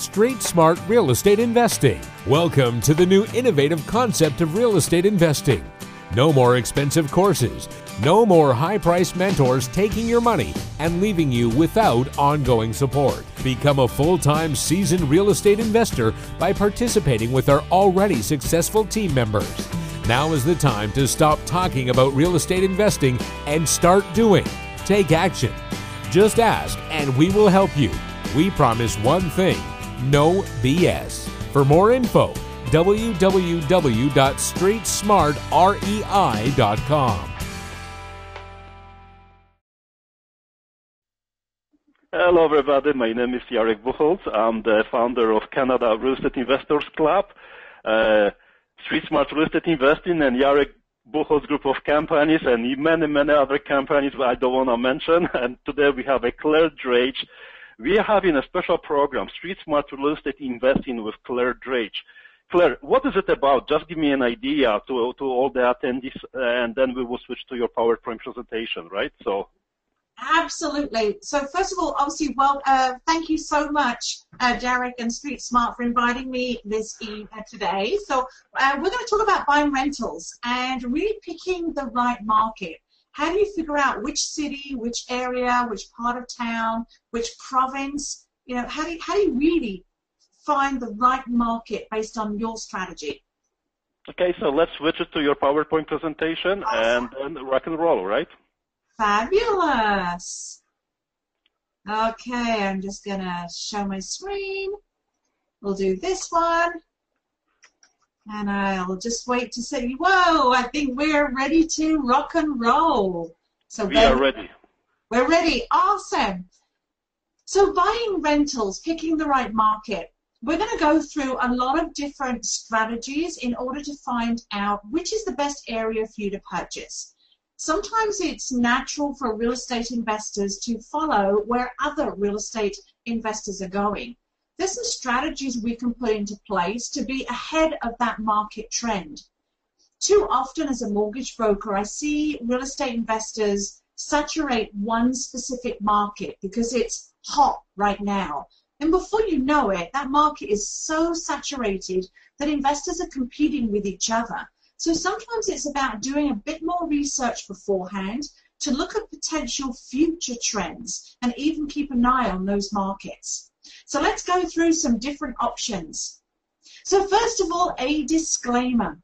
Street Smart Real Estate Investing. Welcome to the new innovative concept of real estate investing. No more expensive courses. No more high priced mentors taking your money and leaving you without ongoing support. Become a full time seasoned real estate investor by participating with our already successful team members. Now is the time to stop talking about real estate investing and start doing. Take action. Just ask and we will help you. We promise one thing no BS. For more info, www.streetsmartrei.com. Hello, everybody. My name is Jarek Buchholz. I'm the founder of Canada Real Estate Investors Club, uh, Street Smart Real Estate Investing, and Jarek Buchholz group of companies, and many, many other companies I don't want to mention. And today we have a Claire Drage we are having a special program, Street Smart Real Estate Investing with Claire Drage. Claire, what is it about? Just give me an idea to, to all the attendees, and then we will switch to your PowerPoint presentation, right? So. Absolutely. So first of all, obviously, well, uh, thank you so much, uh, Jarek and Street Smart, for inviting me this evening uh, today. So uh, we're going to talk about buying rentals and really picking the right market. How do you figure out which city, which area, which part of town, which province? You know, how do you, how do you really find the right market based on your strategy? Okay, so let's switch it to your PowerPoint presentation awesome. and then rock and roll, right? Fabulous. Okay, I'm just going to show my screen. We'll do this one. And I'll just wait to say, whoa, I think we're ready to rock and roll. So we are ready. We're ready. Awesome. So buying rentals, picking the right market. We're going to go through a lot of different strategies in order to find out which is the best area for you to purchase. Sometimes it's natural for real estate investors to follow where other real estate investors are going. There's some strategies we can put into place to be ahead of that market trend. Too often as a mortgage broker, I see real estate investors saturate one specific market because it's hot right now. And before you know it, that market is so saturated that investors are competing with each other. So sometimes it's about doing a bit more research beforehand to look at potential future trends and even keep an eye on those markets. So let's go through some different options. So first of all, a disclaimer.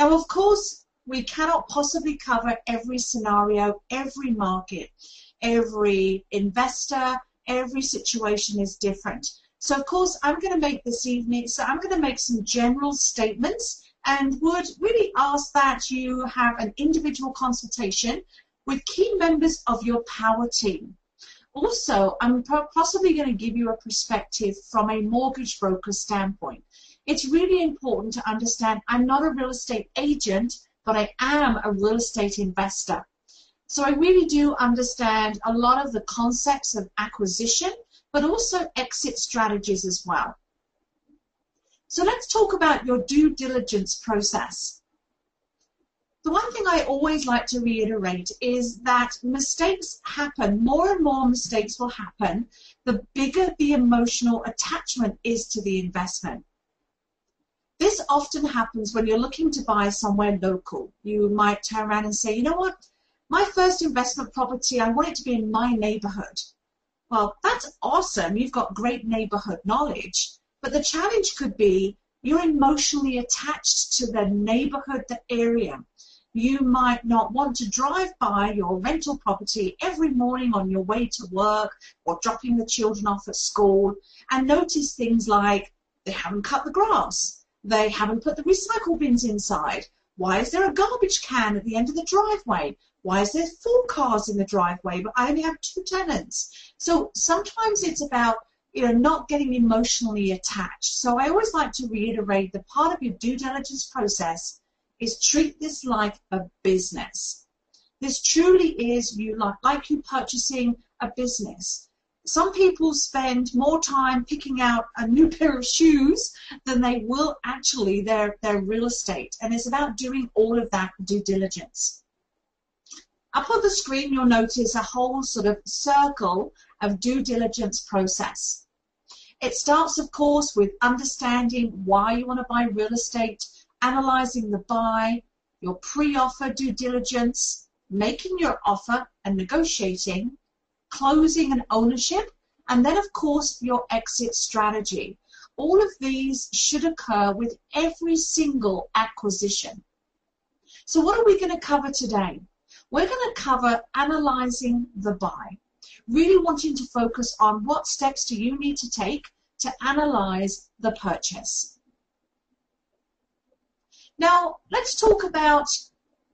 Now, of course, we cannot possibly cover every scenario, every market, every investor, every situation is different. So, of course, I'm going to make this evening, so I'm going to make some general statements and would really ask that you have an individual consultation with key members of your power team. Also, I'm possibly going to give you a perspective from a mortgage broker standpoint. It's really important to understand I'm not a real estate agent, but I am a real estate investor. So I really do understand a lot of the concepts of acquisition, but also exit strategies as well. So let's talk about your due diligence process the one thing I always like to reiterate is that mistakes happen. More and more mistakes will happen the bigger the emotional attachment is to the investment. This often happens when you're looking to buy somewhere local. You might turn around and say, you know what, my first investment property, I want it to be in my neighborhood. Well, that's awesome. You've got great neighborhood knowledge. But the challenge could be you're emotionally attached to the neighborhood, the area you might not want to drive by your rental property every morning on your way to work or dropping the children off at school and notice things like they haven't cut the grass, they haven't put the recycle bins inside, why is there a garbage can at the end of the driveway? Why is there four cars in the driveway but I only have two tenants? So sometimes it's about you know, not getting emotionally attached. So I always like to reiterate the part of your due diligence process is treat this like a business. This truly is you like, like you purchasing a business. Some people spend more time picking out a new pair of shoes than they will actually their, their real estate. And it's about doing all of that due diligence. Up on the screen, you'll notice a whole sort of circle of due diligence process. It starts, of course, with understanding why you want to buy real estate, analyzing the buy, your pre-offer due diligence, making your offer and negotiating, closing and ownership, and then, of course, your exit strategy. All of these should occur with every single acquisition. So what are we going to cover today? We're going to cover analyzing the buy, really wanting to focus on what steps do you need to take to analyze the purchase. Now, let's talk about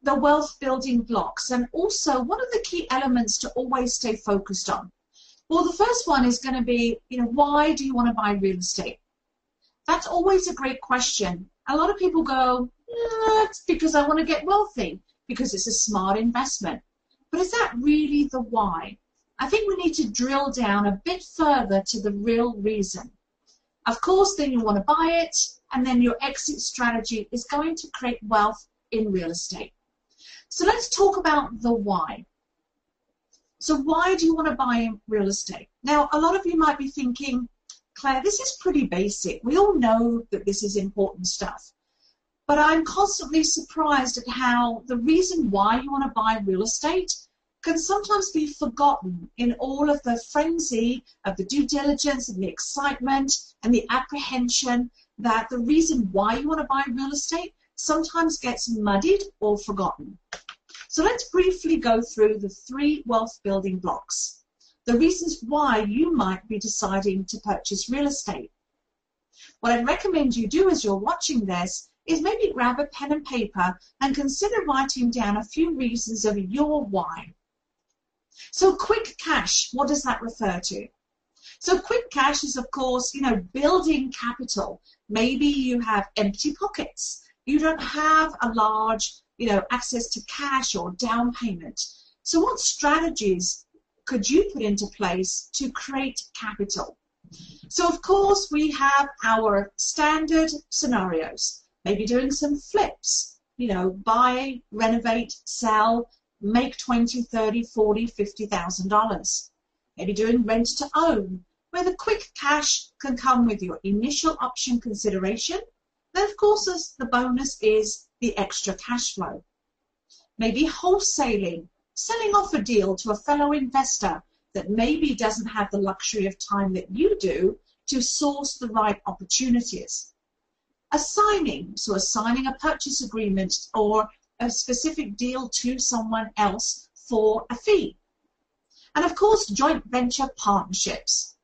the wealth building blocks and also what are the key elements to always stay focused on. Well, the first one is going to be, you know, why do you want to buy real estate? That's always a great question. A lot of people go, it's because I want to get wealthy, because it's a smart investment. But is that really the why? I think we need to drill down a bit further to the real reason. Of course, then you want to buy it, and then your exit strategy is going to create wealth in real estate. So let's talk about the why. So why do you want to buy real estate? Now, a lot of you might be thinking, Claire, this is pretty basic. We all know that this is important stuff. But I'm constantly surprised at how the reason why you want to buy real estate can sometimes be forgotten in all of the frenzy of the due diligence and the excitement and the apprehension that the reason why you want to buy real estate sometimes gets muddied or forgotten. So let's briefly go through the three wealth building blocks, the reasons why you might be deciding to purchase real estate. What I'd recommend you do as you're watching this is maybe grab a pen and paper and consider writing down a few reasons of your why. So quick cash, what does that refer to? So quick cash is, of course, you know, building capital. Maybe you have empty pockets. You don't have a large, you know, access to cash or down payment. So what strategies could you put into place to create capital? So of course we have our standard scenarios, maybe doing some flips, you know, buy, renovate, sell, make 20, 30, 40, 50,000 dollars. Maybe doing rent to own, where the quick cash can come with your initial option consideration. Then of course the bonus is the extra cash flow. Maybe wholesaling, selling off a deal to a fellow investor that maybe doesn't have the luxury of time that you do to source the right opportunities. Assigning, so assigning a purchase agreement or a specific deal to someone else for a fee. And of course, joint venture partnerships.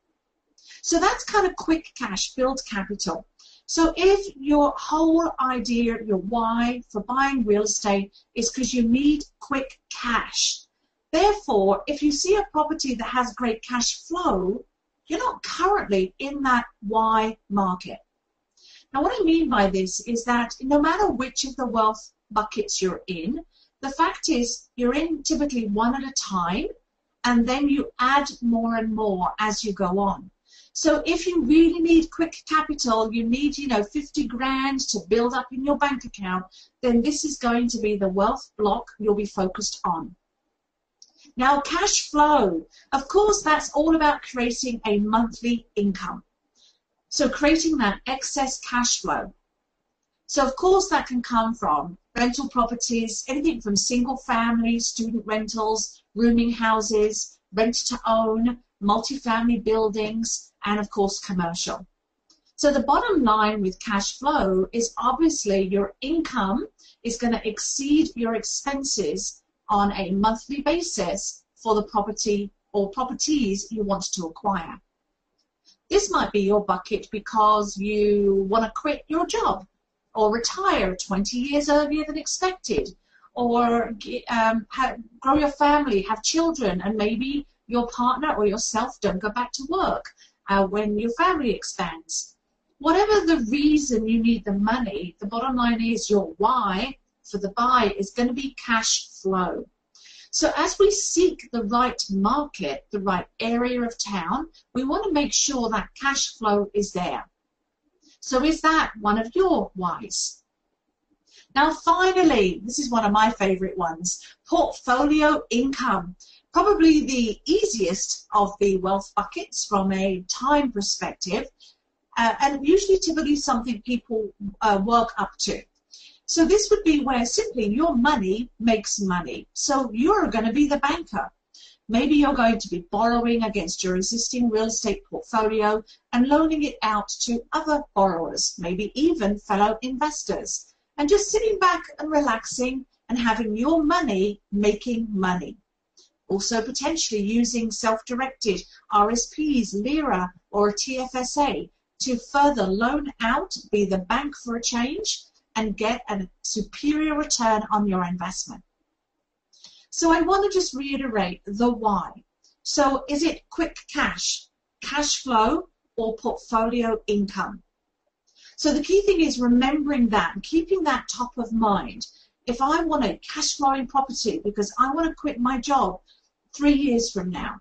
So that's kind of quick cash, build capital. So if your whole idea, your why for buying real estate is because you need quick cash, therefore, if you see a property that has great cash flow, you're not currently in that why market. Now, what I mean by this is that no matter which of the wealth buckets you're in, the fact is you're in typically one at a time, and then you add more and more as you go on. So if you really need quick capital, you need, you know, 50 grand to build up in your bank account, then this is going to be the wealth block you'll be focused on. Now, cash flow. Of course, that's all about creating a monthly income. So creating that excess cash flow. So of course that can come from rental properties, anything from single family, student rentals, rooming houses, rent to own, multifamily buildings, and of course commercial. So the bottom line with cash flow is obviously your income is going to exceed your expenses on a monthly basis for the property or properties you want to acquire. This might be your bucket because you want to quit your job or retire 20 years earlier than expected or um, have, grow your family, have children, and maybe your partner or yourself don't go back to work uh, when your family expands. Whatever the reason you need the money, the bottom line is your why for the buy is going to be cash flow. So as we seek the right market, the right area of town, we want to make sure that cash flow is there. So is that one of your whys? Now finally, this is one of my favorite ones, portfolio income. Probably the easiest of the wealth buckets from a time perspective, uh, and usually typically something people uh, work up to. So this would be where simply your money makes money. So you're going to be the banker. Maybe you're going to be borrowing against your existing real estate portfolio and loaning it out to other borrowers, maybe even fellow investors, and just sitting back and relaxing and having your money making money. Also potentially using self-directed RSPs, LIRA, or TFSA to further loan out, be the bank for a change, and get a superior return on your investment. So I want to just reiterate the why. So is it quick cash, cash flow, or portfolio income? So the key thing is remembering that and keeping that top of mind. If I want a cash flowing property because I want to quit my job three years from now.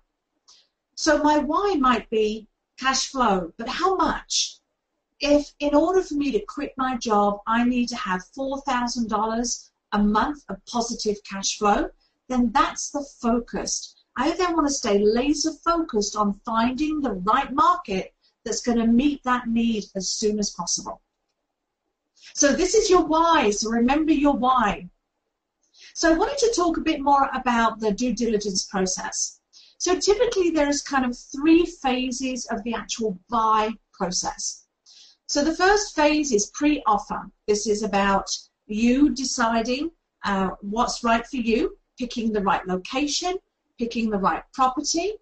So my why might be cash flow, but how much? If in order for me to quit my job, I need to have $4,000 a month of positive cash flow, then that's the focus. I then want to stay laser focused on finding the right market that's going to meet that need as soon as possible. So this is your why, so remember your why. So I wanted to talk a bit more about the due diligence process. So typically there's kind of three phases of the actual buy process. So the first phase is pre-offer. This is about you deciding uh, what's right for you picking the right location, picking the right property,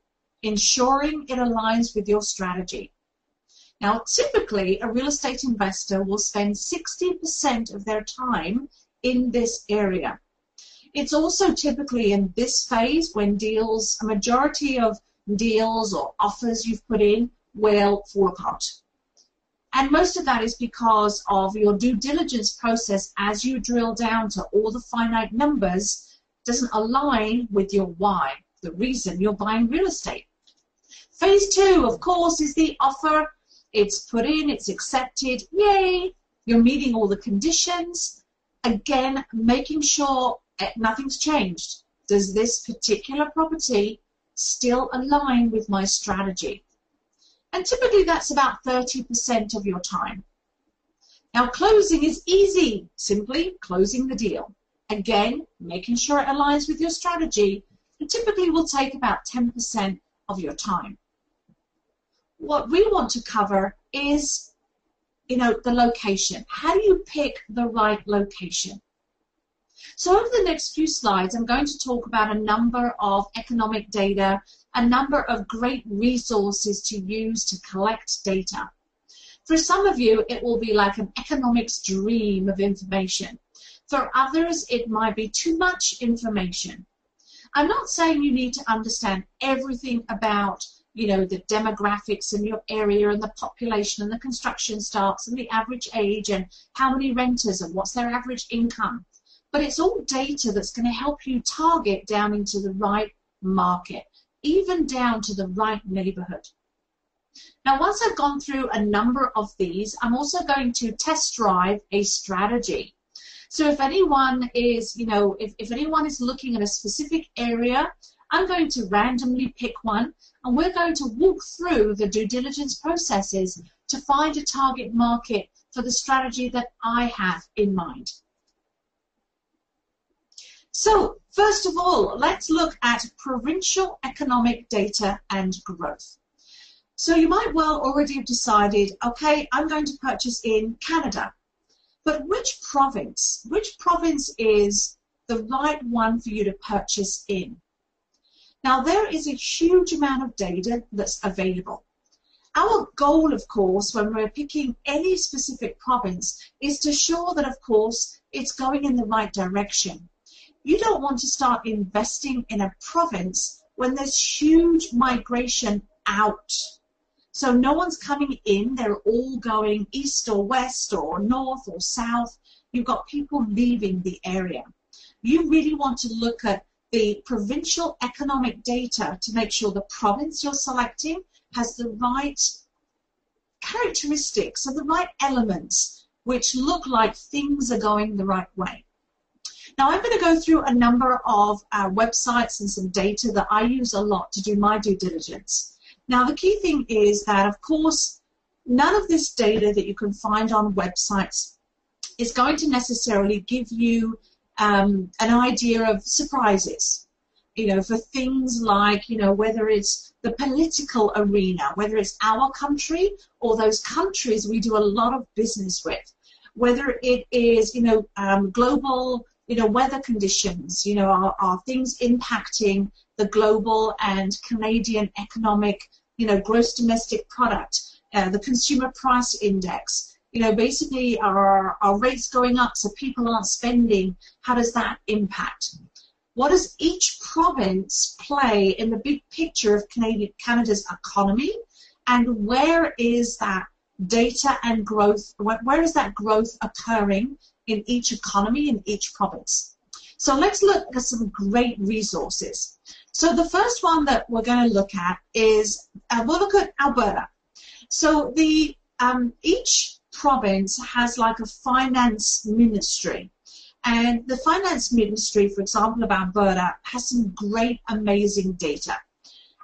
ensuring it aligns with your strategy. Now, typically, a real estate investor will spend 60% of their time in this area. It's also typically in this phase when deals, a majority of deals or offers you've put in will fall apart. And most of that is because of your due diligence process as you drill down to all the finite numbers doesn't align with your why, the reason you're buying real estate. Phase two, of course, is the offer. It's put in, it's accepted, yay! You're meeting all the conditions. Again, making sure eh, nothing's changed. Does this particular property still align with my strategy? And typically that's about 30% of your time. Now closing is easy, simply closing the deal. Again, making sure it aligns with your strategy, it typically will take about 10% of your time. What we want to cover is, you know, the location. How do you pick the right location? So over the next few slides, I'm going to talk about a number of economic data, a number of great resources to use to collect data. For some of you, it will be like an economics dream of information. For others, it might be too much information. I'm not saying you need to understand everything about you know, the demographics in your area and the population and the construction starts and the average age and how many renters and what's their average income. But it's all data that's going to help you target down into the right market, even down to the right neighborhood. Now, once I've gone through a number of these, I'm also going to test drive a strategy. So if anyone is, you know, if, if anyone is looking at a specific area, I'm going to randomly pick one and we're going to walk through the due diligence processes to find a target market for the strategy that I have in mind. So, first of all, let's look at provincial economic data and growth. So you might well already have decided, okay, I'm going to purchase in Canada. But which province, which province is the right one for you to purchase in? Now there is a huge amount of data that's available. Our goal, of course, when we're picking any specific province is to show that, of course, it's going in the right direction. You don't want to start investing in a province when there's huge migration out so no one's coming in, they're all going east or west or north or south. You've got people leaving the area. You really want to look at the provincial economic data to make sure the province you're selecting has the right characteristics or the right elements which look like things are going the right way. Now I'm going to go through a number of uh, websites and some data that I use a lot to do my due diligence. Now the key thing is that of course none of this data that you can find on websites is going to necessarily give you um, an idea of surprises. You know, for things like, you know, whether it's the political arena, whether it's our country or those countries we do a lot of business with, whether it is, you know, um, global, you know, weather conditions, you know, are, are things impacting the global and Canadian economic, you know, gross domestic product, uh, the consumer price index, you know, basically are our rates going up so people aren't spending? How does that impact? What does each province play in the big picture of Canadian, Canada's economy? And where is that data and growth, where is that growth occurring in each economy, in each province? So let's look at some great resources. So the first one that we're going to look at is, uh, we'll look at Alberta. So the um, each province has like a finance ministry. And the finance ministry, for example, of Alberta, has some great, amazing data.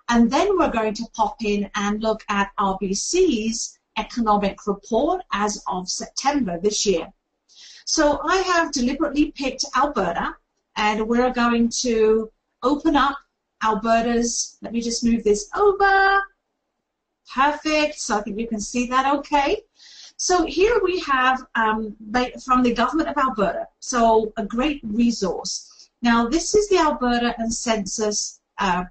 And then we're going to pop in and look at RBC's economic report as of September this year. So I have deliberately picked Alberta, and we're going to open up Alberta's, let me just move this over. Perfect, so I think you can see that okay. So here we have um, from the government of Alberta, so a great resource. Now this is the Alberta and census uh,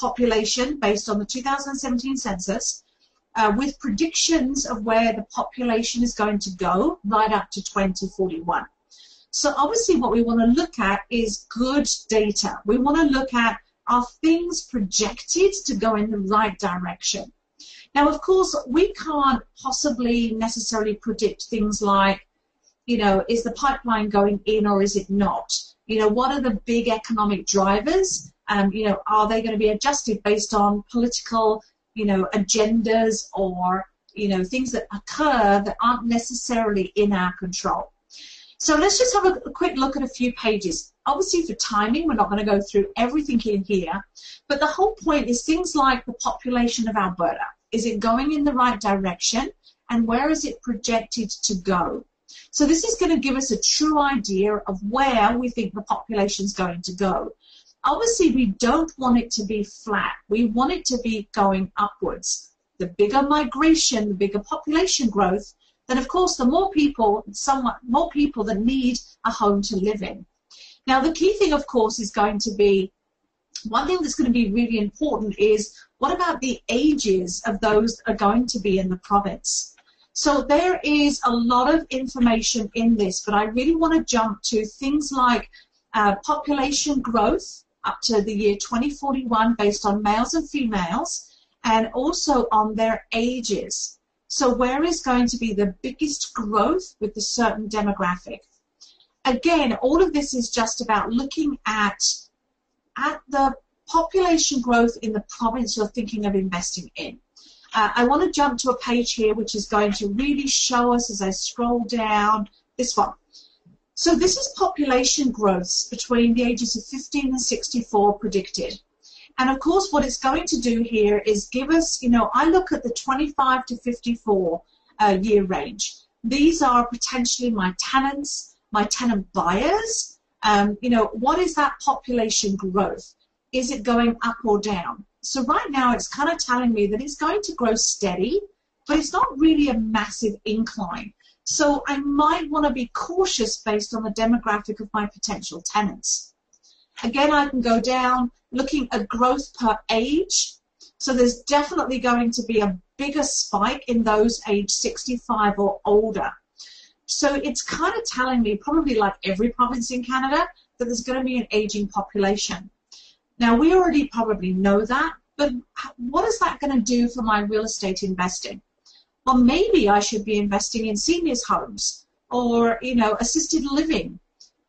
population based on the 2017 census uh, with predictions of where the population is going to go right up to 2041. So obviously what we want to look at is good data. We want to look at are things projected to go in the right direction? Now, of course, we can't possibly necessarily predict things like, you know, is the pipeline going in or is it not? You know, what are the big economic drivers? Um, you know, are they going to be adjusted based on political, you know, agendas or, you know, things that occur that aren't necessarily in our control? So let's just have a, a quick look at a few pages. Obviously, for timing, we're not going to go through everything in here, but the whole point is things like the population of Alberta. Is it going in the right direction? And where is it projected to go? So this is going to give us a true idea of where we think the population is going to go. Obviously, we don't want it to be flat. We want it to be going upwards. The bigger migration, the bigger population growth, then of course the more people, somewhat more people that need a home to live in. Now the key thing, of course, is going to be one thing that's going to be really important is what about the ages of those that are going to be in the province? So there is a lot of information in this, but I really want to jump to things like uh, population growth up to the year 2041 based on males and females and also on their ages. So where is going to be the biggest growth with a certain demographic? Again, all of this is just about looking at at the population growth in the province you're thinking of investing in. Uh, I want to jump to a page here which is going to really show us as I scroll down this one. So this is population growth between the ages of 15 and 64 predicted. And of course what it's going to do here is give us, you know, I look at the 25 to 54 uh, year range. These are potentially my tenants, my tenant buyers. Um, you know, what is that population growth? Is it going up or down? So right now it's kind of telling me that it's going to grow steady, but it's not really a massive incline. So I might want to be cautious based on the demographic of my potential tenants. Again, I can go down looking at growth per age. So there's definitely going to be a bigger spike in those age 65 or older. So it's kind of telling me, probably like every province in Canada, that there's going to be an aging population. Now, we already probably know that, but what is that going to do for my real estate investing? Well, maybe I should be investing in seniors' homes or, you know, assisted living.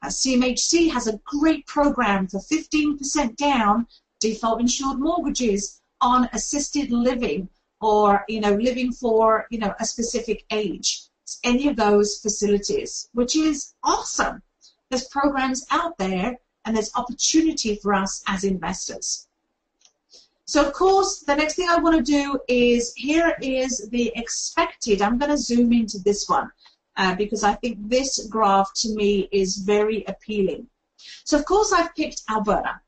Uh, CMHC has a great program for 15% down default insured mortgages on assisted living or, you know, living for, you know, a specific age. It's any of those facilities, which is awesome. there's programs out there and there's opportunity for us as investors. So of course, the next thing I want to do is, here is the expected, I'm going to zoom into this one uh, because I think this graph to me is very appealing. So of course I've picked Alberta.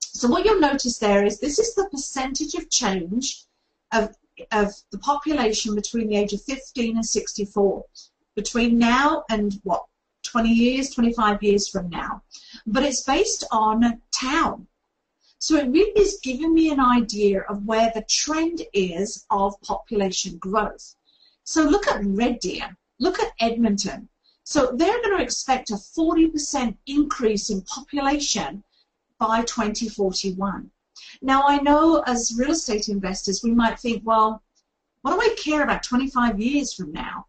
So what you'll notice there is this is the percentage of change of, of the population between the age of 15 and 64, between now and what, 20 years, 25 years from now. But it's based on town. So it really is giving me an idea of where the trend is of population growth. So look at Red Deer, look at Edmonton. So they're going to expect a 40% increase in population by 2041. Now I know as real estate investors we might think, well, what do I care about 25 years from now?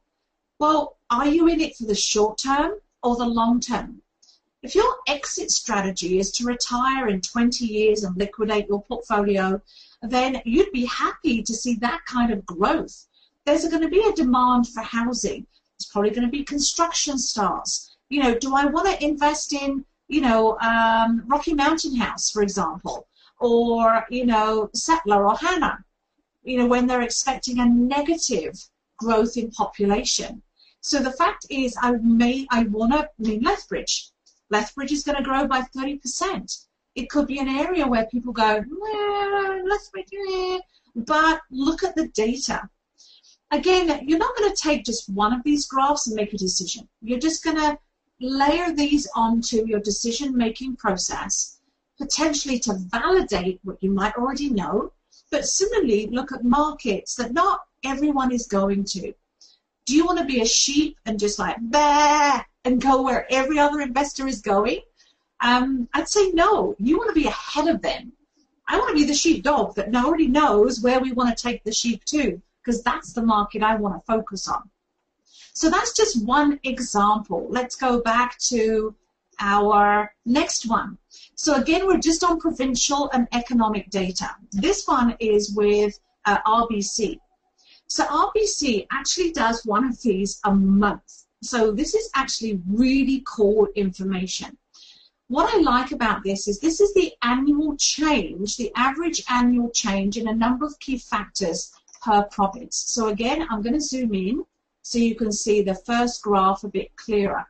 Well, are you in it for the short term or the long term? If your exit strategy is to retire in 20 years and liquidate your portfolio, then you'd be happy to see that kind of growth. There's going to be a demand for housing. There's probably going to be construction starts. You know, do I want to invest in, you know, um, Rocky Mountain House, for example, or, you know, Stettler or Hanna, you know, when they're expecting a negative growth in population. So the fact is, I may, I want to, mean, Lethbridge, Lethbridge is going to grow by 30%. It could be an area where people go, well, Lethbridge, eh. but look at the data. Again, you're not going to take just one of these graphs and make a decision. You're just going to layer these onto your decision-making process, potentially to validate what you might already know, but similarly look at markets that not everyone is going to. Do you want to be a sheep and just like, bah, and go where every other investor is going? Um, I'd say no. You want to be ahead of them. I want to be the sheepdog that already knows where we want to take the sheep to, because that's the market I want to focus on. So that's just one example. Let's go back to our next one. So again, we're just on provincial and economic data. This one is with uh, RBC. So RBC actually does one of these a month. So this is actually really cool information. What I like about this is this is the annual change, the average annual change in a number of key factors per province. So again, I'm going to zoom in so you can see the first graph a bit clearer.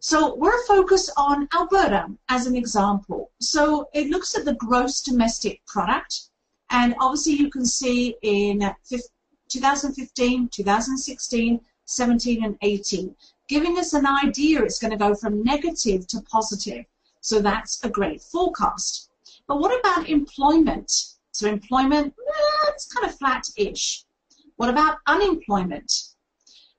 So we're focused on Alberta as an example. So it looks at the gross domestic product, and obviously you can see in 2015, 2016, 17 and 18, giving us an idea it's going to go from negative to positive. So that's a great forecast. But what about employment? So employment, eh, it's kind of flat-ish. What about unemployment?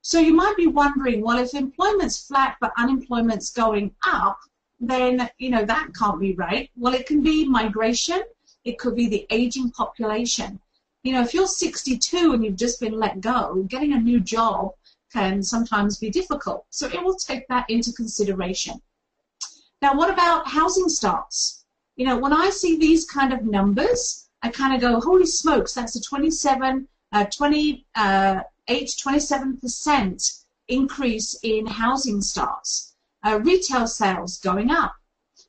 So you might be wondering, well, if employment's flat but unemployment's going up, then, you know, that can't be right. Well, it can be migration. It could be the aging population. You know, if you're 62 and you've just been let go, getting a new job can sometimes be difficult. So it will take that into consideration. Now, what about housing starts? You know, when I see these kind of numbers, I kind of go, holy smokes, that's a 27, uh, 28, uh, 27% increase in housing starts. Uh, retail sales going up.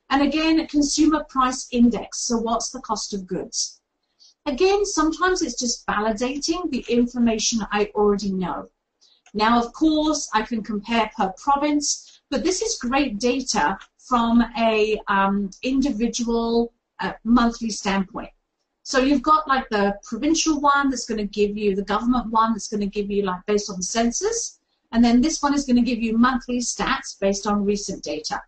And again, consumer price index. So what's the cost of goods? Again, sometimes it's just validating the information I already know. Now, of course, I can compare per province, but this is great data from a um, individual uh, monthly standpoint. So you've got like the provincial one that's going to give you the government one that's going to give you like based on the census, and then this one is going to give you monthly stats based on recent data.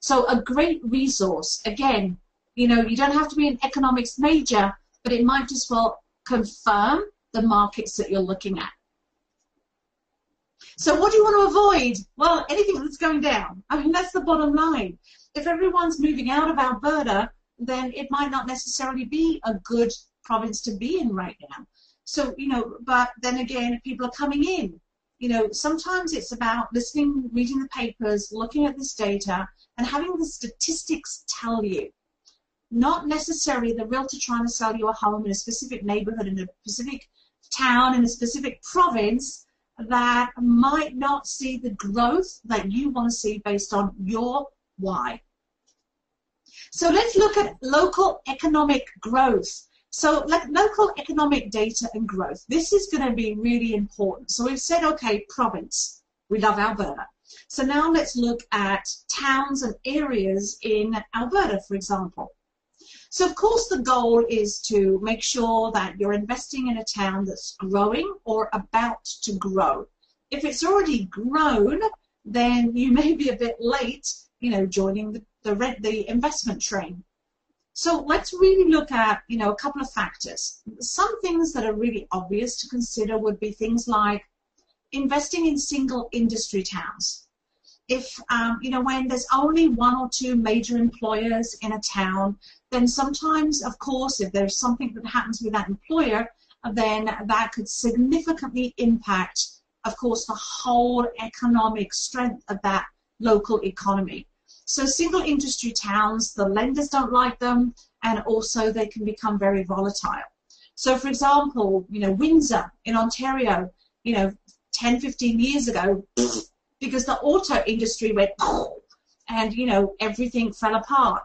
So a great resource. Again, you know, you don't have to be an economics major, but it might just well confirm the markets that you're looking at. So what do you want to avoid? Well, anything that's going down. I mean, that's the bottom line. If everyone's moving out of Alberta, then it might not necessarily be a good province to be in right now. So, you know, but then again, people are coming in. You know, sometimes it's about listening, reading the papers, looking at this data, and having the statistics tell you. Not necessarily the realtor trying to sell you a home in a specific neighborhood, in a specific town, in a specific province, that might not see the growth that you want to see based on your why. So let's look at local economic growth. So like local economic data and growth, this is going to be really important. So we've said, okay, province, we love Alberta. So now let's look at towns and areas in Alberta, for example. So of course the goal is to make sure that you're investing in a town that's growing or about to grow. If it's already grown, then you may be a bit late, you know, joining the, the, the investment train. So let's really look at, you know, a couple of factors. Some things that are really obvious to consider would be things like investing in single industry towns. If, um, you know, when there's only one or two major employers in a town, then sometimes, of course, if there's something that happens with that employer, then that could significantly impact, of course, the whole economic strength of that local economy. So single industry towns, the lenders don't like them, and also they can become very volatile. So for example, you know, Windsor in Ontario, you know, 10, 15 years ago, because the auto industry went and, you know, everything fell apart.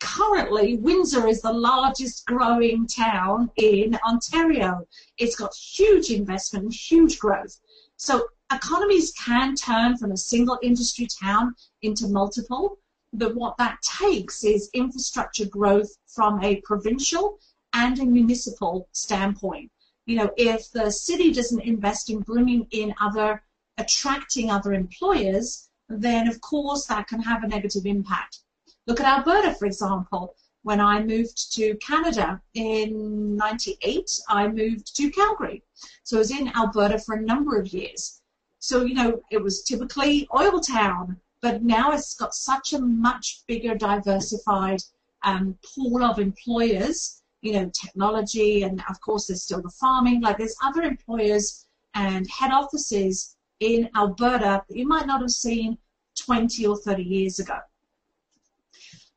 Currently, Windsor is the largest growing town in Ontario. It's got huge investment and huge growth. So economies can turn from a single industry town into multiple, but what that takes is infrastructure growth from a provincial and a municipal standpoint. You know, if the city doesn't invest in bringing in other, attracting other employers, then of course that can have a negative impact. Look at Alberta, for example. When I moved to Canada in 98, I moved to Calgary. So I was in Alberta for a number of years. So, you know, it was typically oil town, but now it's got such a much bigger diversified um, pool of employers, you know, technology, and of course there's still the farming, like there's other employers and head offices in Alberta that you might not have seen 20 or 30 years ago.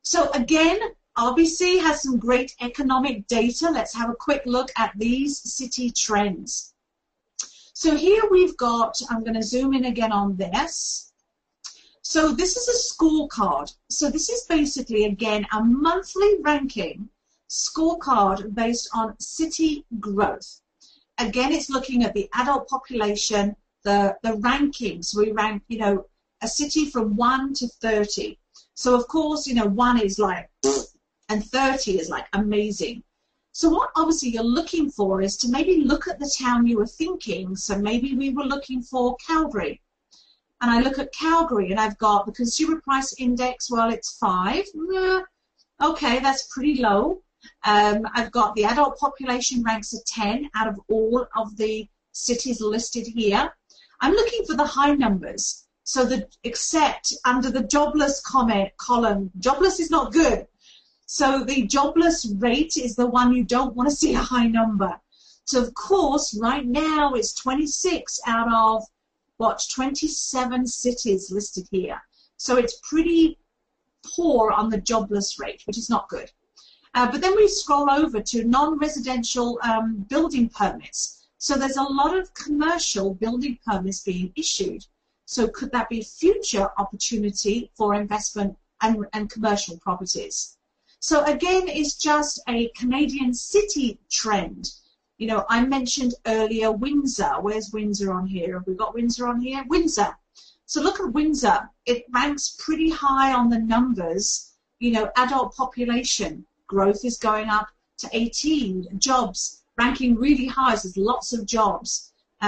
So again, RBC has some great economic data. Let's have a quick look at these city trends. So here we've got, I'm going to zoom in again on this. So this is a scorecard. So this is basically, again, a monthly ranking scorecard based on city growth. Again, it's looking at the adult population, the, the rankings. We rank, you know, a city from 1 to 30. So, of course, you know, 1 is like, and 30 is like amazing. So what obviously you're looking for is to maybe look at the town you were thinking. So maybe we were looking for Calgary. And I look at Calgary and I've got the consumer price index, well, it's five. Okay, that's pretty low. Um, I've got the adult population ranks at 10 out of all of the cities listed here. I'm looking for the high numbers. So the except under the jobless comment column, jobless is not good. So the jobless rate is the one you don't want to see a high number. So of course, right now it's 26 out of what 27 cities listed here. So it's pretty poor on the jobless rate, which is not good. Uh, but then we scroll over to non-residential um, building permits. So there's a lot of commercial building permits being issued. So could that be future opportunity for investment and, and commercial properties? So again, it's just a Canadian city trend. You know, I mentioned earlier Windsor. Where's Windsor on here? Have we got Windsor on here? Windsor. So look at Windsor. It ranks pretty high on the numbers. You know, adult population growth is going up to 18. Jobs ranking really high. So there's lots of jobs.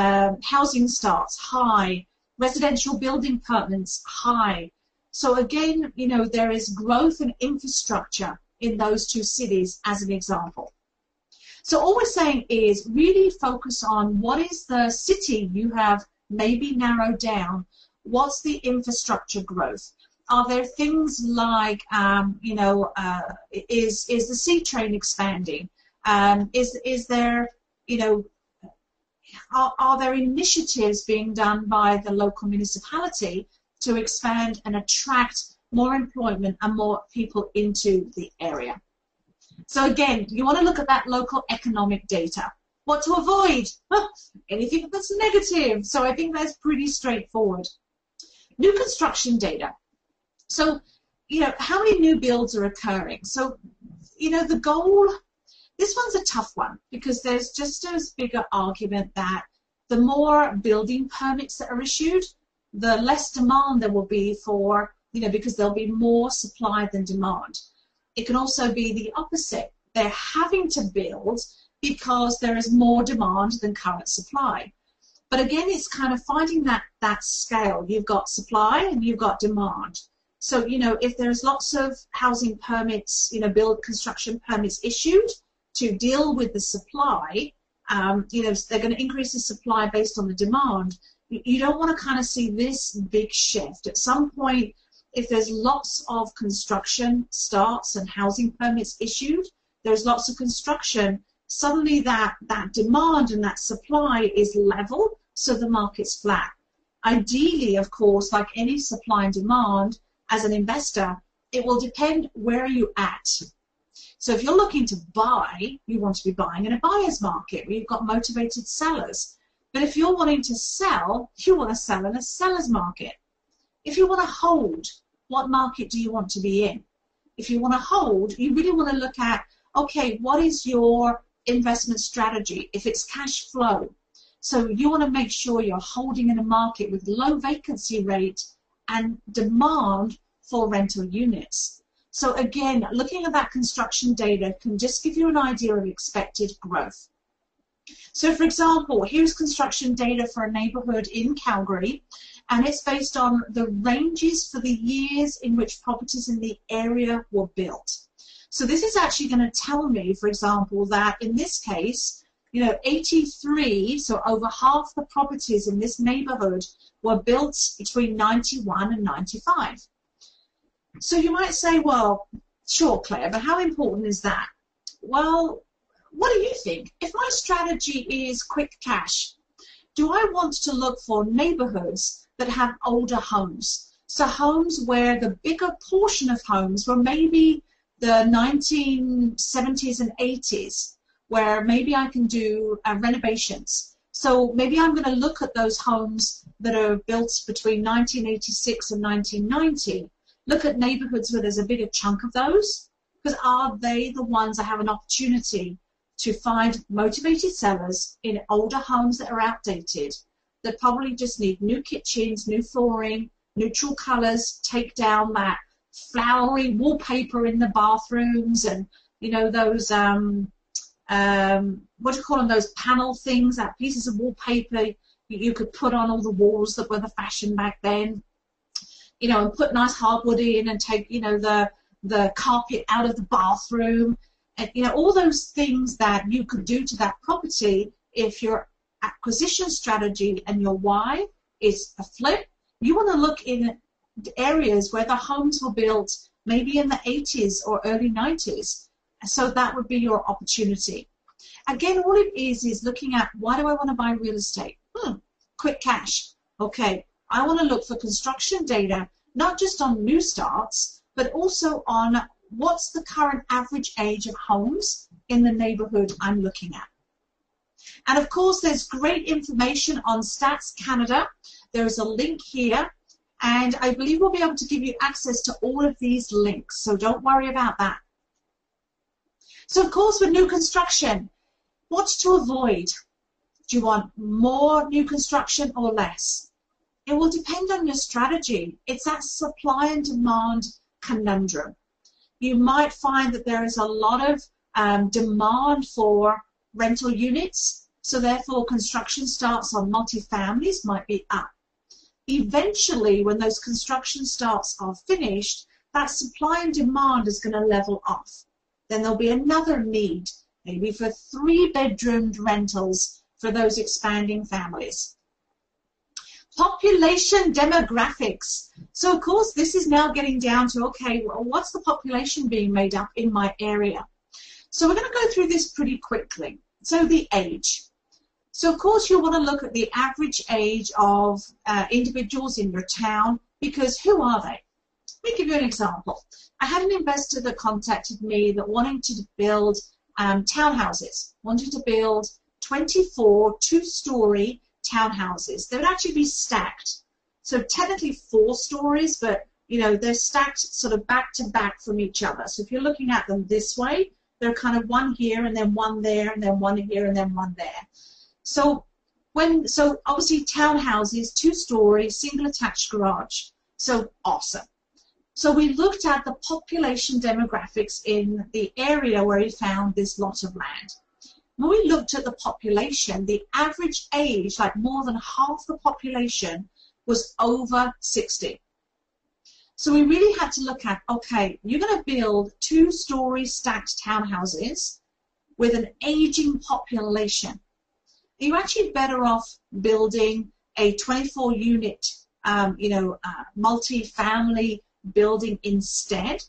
Um, housing starts high. Residential building permits high. So again, you know, there is growth and infrastructure in those two cities as an example. So all we're saying is really focus on what is the city you have maybe narrowed down. What's the infrastructure growth? Are there things like, um, you know, uh, is is the C train expanding? Um, is is there, you know, are, are there initiatives being done by the local municipality to expand and attract more employment and more people into the area. So again, you want to look at that local economic data. What to avoid? Anything that's negative. So I think that's pretty straightforward. New construction data. So, you know, how many new builds are occurring? So, you know, the goal, this one's a tough one because there's just as bigger argument that the more building permits that are issued, the less demand there will be for, you know, because there'll be more supply than demand. It can also be the opposite. They're having to build because there is more demand than current supply. But again, it's kind of finding that, that scale. You've got supply and you've got demand. So, you know, if there's lots of housing permits, you know, build construction permits issued to deal with the supply, um, you know, they're going to increase the supply based on the demand. You don't want to kind of see this big shift. At some point, if there's lots of construction starts and housing permits issued, there's lots of construction, suddenly that, that demand and that supply is level, so the market's flat. Ideally, of course, like any supply and demand, as an investor, it will depend where you are at. So if you're looking to buy, you want to be buying in a buyer's market where you've got motivated sellers. But if you're wanting to sell, you want to sell in a seller's market. If you want to hold, what market do you want to be in? If you want to hold, you really want to look at, okay, what is your investment strategy? If it's cash flow, so you want to make sure you're holding in a market with low vacancy rate and demand for rental units. So again, looking at that construction data can just give you an idea of expected growth. So for example, here's construction data for a neighborhood in Calgary and it's based on the ranges for the years in which properties in the area were built. So this is actually going to tell me, for example, that in this case, you know, 83, so over half the properties in this neighborhood were built between 91 and 95. So you might say, well, sure, Claire, but how important is that? Well, what do you think? If my strategy is quick cash, do I want to look for neighborhoods that have older homes. So homes where the bigger portion of homes were maybe the 1970s and 80s, where maybe I can do uh, renovations. So maybe I'm going to look at those homes that are built between 1986 and 1990, look at neighborhoods where there's a bigger chunk of those, because are they the ones that have an opportunity to find motivated sellers in older homes that are outdated? That probably just need new kitchens, new flooring, neutral colors, take down that flowery wallpaper in the bathrooms and, you know, those, um, um, what do you call them, those panel things, that pieces of wallpaper you could put on all the walls that were the fashion back then, you know, and put nice hardwood in and take, you know, the, the carpet out of the bathroom, and, you know, all those things that you could do to that property if you're acquisition strategy and your why is a flip, you want to look in areas where the homes were built maybe in the 80s or early 90s. So that would be your opportunity. Again, all it is is looking at why do I want to buy real estate? Hmm, quick cash. Okay, I want to look for construction data, not just on new starts, but also on what's the current average age of homes in the neighborhood I'm looking at. And of course, there's great information on Stats Canada. There is a link here, and I believe we'll be able to give you access to all of these links, so don't worry about that. So, of course, with new construction, what's to avoid? Do you want more new construction or less? It will depend on your strategy. It's that supply and demand conundrum. You might find that there is a lot of um, demand for rental units, so therefore, construction starts on multifamilies might be up. Eventually, when those construction starts are finished, that supply and demand is going to level off. Then there'll be another need, maybe for three-bedroomed rentals for those expanding families. Population demographics. So of course, this is now getting down to, okay, well, what's the population being made up in my area? So we're going to go through this pretty quickly. So the age. So of course you'll want to look at the average age of uh, individuals in your town because who are they? Let me give you an example. I had an investor that contacted me that wanting to build um, townhouses, wanted to build 24 two-story townhouses. They would actually be stacked. So technically four stories, but you know they're stacked sort of back to back from each other. So if you're looking at them this way, they're kind of one here and then one there and then one here and then one there. So when so obviously townhouses, two story, single attached garage. So awesome. So we looked at the population demographics in the area where we found this lot of land. When we looked at the population, the average age, like more than half the population, was over 60. So we really had to look at, okay, you're going to build two-story stacked townhouses with an aging population. You're actually better off building a 24-unit, um, you know, uh, multi-family building instead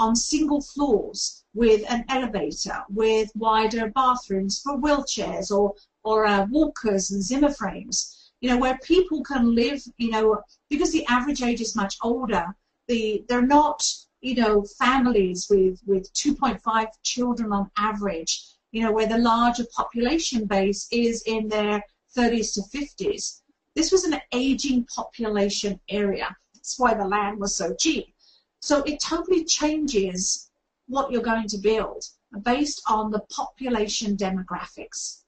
on single floors with an elevator, with wider bathrooms for wheelchairs or, or uh, walkers and Zimmer frames, you know, where people can live, you know, because the average age is much older, the, they're not, you know, families with, with 2.5 children on average, you know, where the larger population base is in their 30s to 50s. This was an aging population area. That's why the land was so cheap. So it totally changes what you're going to build based on the population demographics.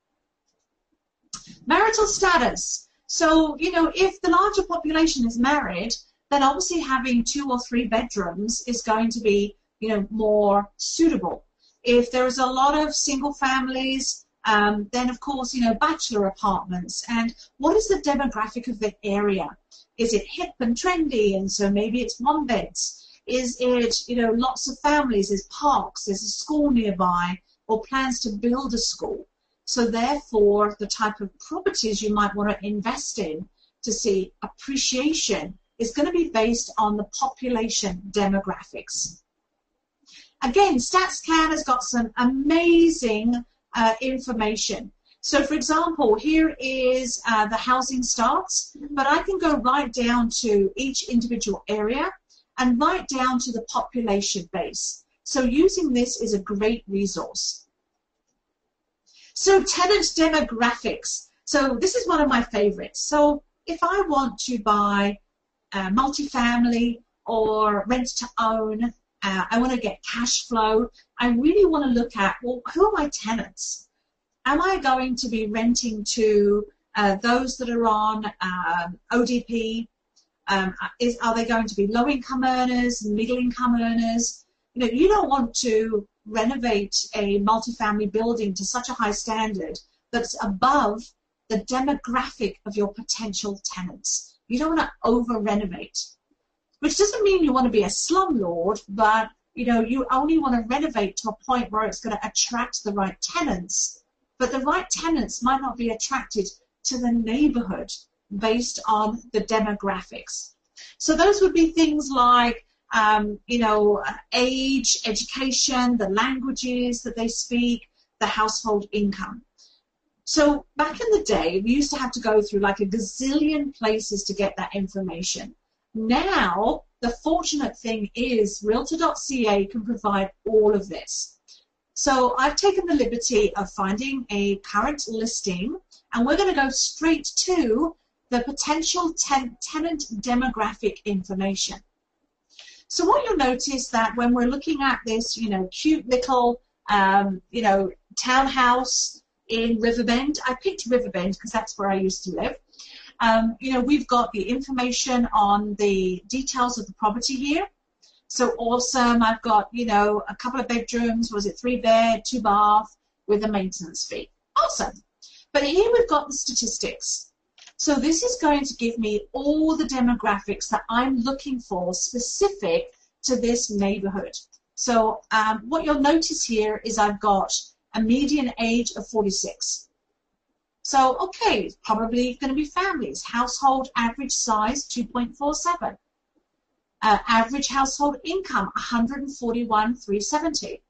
Marital status. So, you know, if the larger population is married, then obviously having two or three bedrooms is going to be, you know, more suitable. If there's a lot of single families, um, then of course, you know, bachelor apartments. And what is the demographic of the area? Is it hip and trendy? And so maybe it's one beds. Is it, you know, lots of families? There's parks, there's a school nearby, or plans to build a school. So therefore, the type of properties you might want to invest in to see appreciation is going to be based on the population demographics. Again, StatsCan has got some amazing uh, information. So, for example, here is uh, the housing starts, but I can go right down to each individual area and right down to the population base. So using this is a great resource. So tenant demographics. So this is one of my favorites. So if I want to buy uh, multifamily or rent to own, uh, I want to get cash flow, I really want to look at, well, who are my tenants? Am I going to be renting to uh, those that are on um, ODP? Um, is, are they going to be low income earners, middle income earners? You know, you don't want to renovate a multifamily building to such a high standard that's above the demographic of your potential tenants. You don't want to over renovate, which doesn't mean you want to be a slumlord, but you know you only want to renovate to a point where it's going to attract the right tenants. But the right tenants might not be attracted to the neighborhood based on the demographics. So those would be things like um, you know, age, education, the languages that they speak, the household income. So back in the day, we used to have to go through like a gazillion places to get that information. Now, the fortunate thing is Realtor.ca can provide all of this. So I've taken the liberty of finding a current listing, and we're going to go straight to the potential ten tenant demographic information. So what you'll notice that when we're looking at this, you know, cute little, um, you know, townhouse in Riverbend. I picked Riverbend because that's where I used to live. Um, you know, we've got the information on the details of the property here. So awesome. I've got, you know, a couple of bedrooms. Was it three bed, two bath with a maintenance fee? Awesome. But here we've got the statistics. So this is going to give me all the demographics that I'm looking for specific to this neighborhood. So um, what you'll notice here is I've got a median age of 46. So, okay, probably going to be families. Household average size 2.47. Uh, average household income 141,370.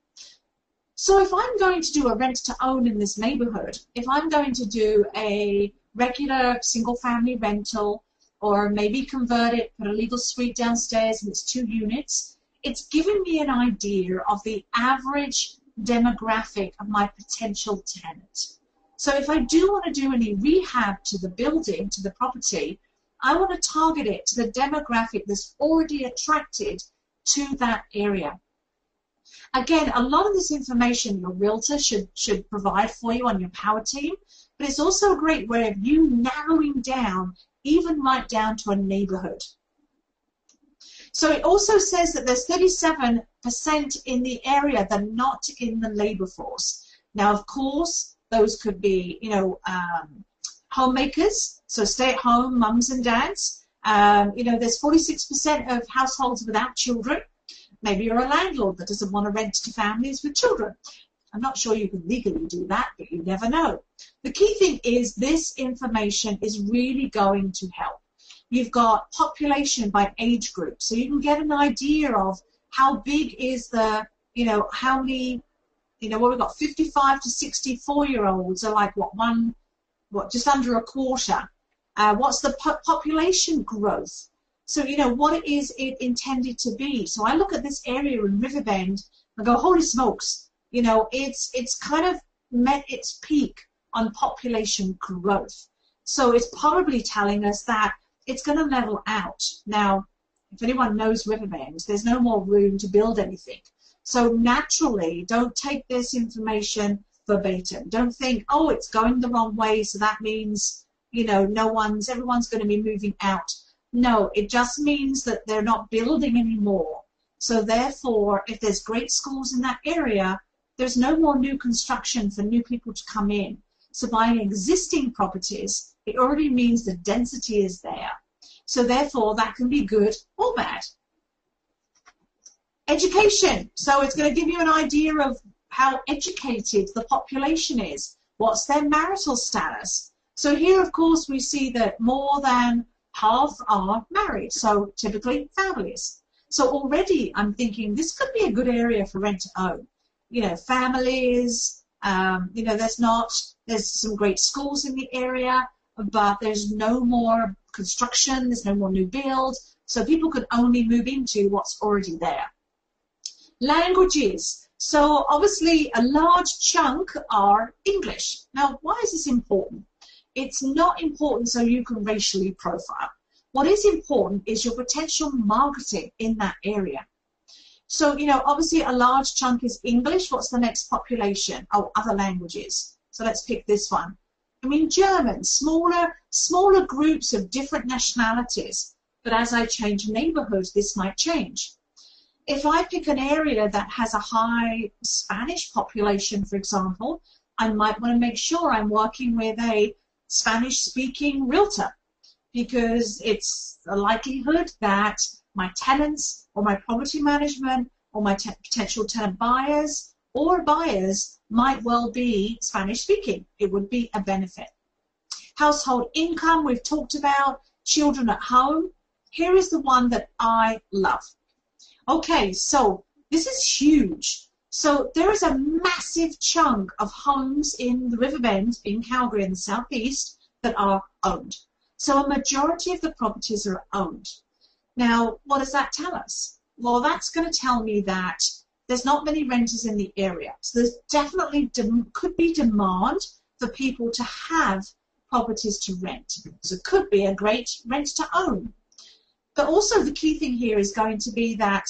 So if I'm going to do a rent to own in this neighborhood, if I'm going to do a regular single family rental or maybe convert it, put a legal suite downstairs and it's two units, it's giving me an idea of the average demographic of my potential tenant. So if I do want to do any rehab to the building, to the property, I want to target it to the demographic that's already attracted to that area. Again, a lot of this information your realtor should, should provide for you on your power team, but it's also a great way of you narrowing down, even right down to a neighborhood. So it also says that there's 37% in the area that are not in the labor force. Now, of course, those could be, you know, um, homemakers, so stay at home mums and dads. Um, you know, there's 46% of households without children. Maybe you're a landlord that doesn't want to rent to families with children. I'm not sure you can legally do that, but you never know. The key thing is this information is really going to help. You've got population by age group, so you can get an idea of how big is the, you know, how many, you know, what we've got 55 to 64 year olds are like what one, what just under a quarter. Uh, what's the po population growth? So, you know, what is it intended to be? So I look at this area in Riverbend and go, holy smokes, you know, it's, it's kind of met its peak on population growth. So it's probably telling us that it's going to level out. Now, if anyone knows Riverbend, there's no more room to build anything. So naturally, don't take this information verbatim. Don't think, oh, it's going the wrong way, so that means, you know, no one's, everyone's going to be moving out. No, it just means that they're not building anymore. So therefore, if there's great schools in that area, there's no more new construction for new people to come in. So buying existing properties, it already means the density is there. So therefore, that can be good or bad. Education. So it's going to give you an idea of how educated the population is. What's their marital status? So here, of course, we see that more than half are married, so typically families. So already I'm thinking this could be a good area for rent to own. You know, families, um, you know, there's not, there's some great schools in the area, but there's no more construction, there's no more new build, so people can only move into what's already there. Languages. So obviously a large chunk are English. Now, why is this important? It's not important so you can racially profile. What is important is your potential marketing in that area. So, you know, obviously a large chunk is English. What's the next population? Oh, other languages. So let's pick this one. I mean, German, smaller, smaller groups of different nationalities. But as I change neighborhoods, this might change. If I pick an area that has a high Spanish population, for example, I might want to make sure I'm working with a Spanish speaking realtor because it's a likelihood that my tenants or my property management or my potential tenant buyers or buyers might well be Spanish speaking. It would be a benefit. Household income, we've talked about. Children at home. Here is the one that I love. Okay, so this is huge. So there is a massive chunk of homes in the Riverbend in Calgary in the southeast that are owned. So a majority of the properties are owned. Now, what does that tell us? Well, that's going to tell me that there's not many renters in the area. So there's definitely could be demand for people to have properties to rent. So it could be a great rent to own. But also the key thing here is going to be that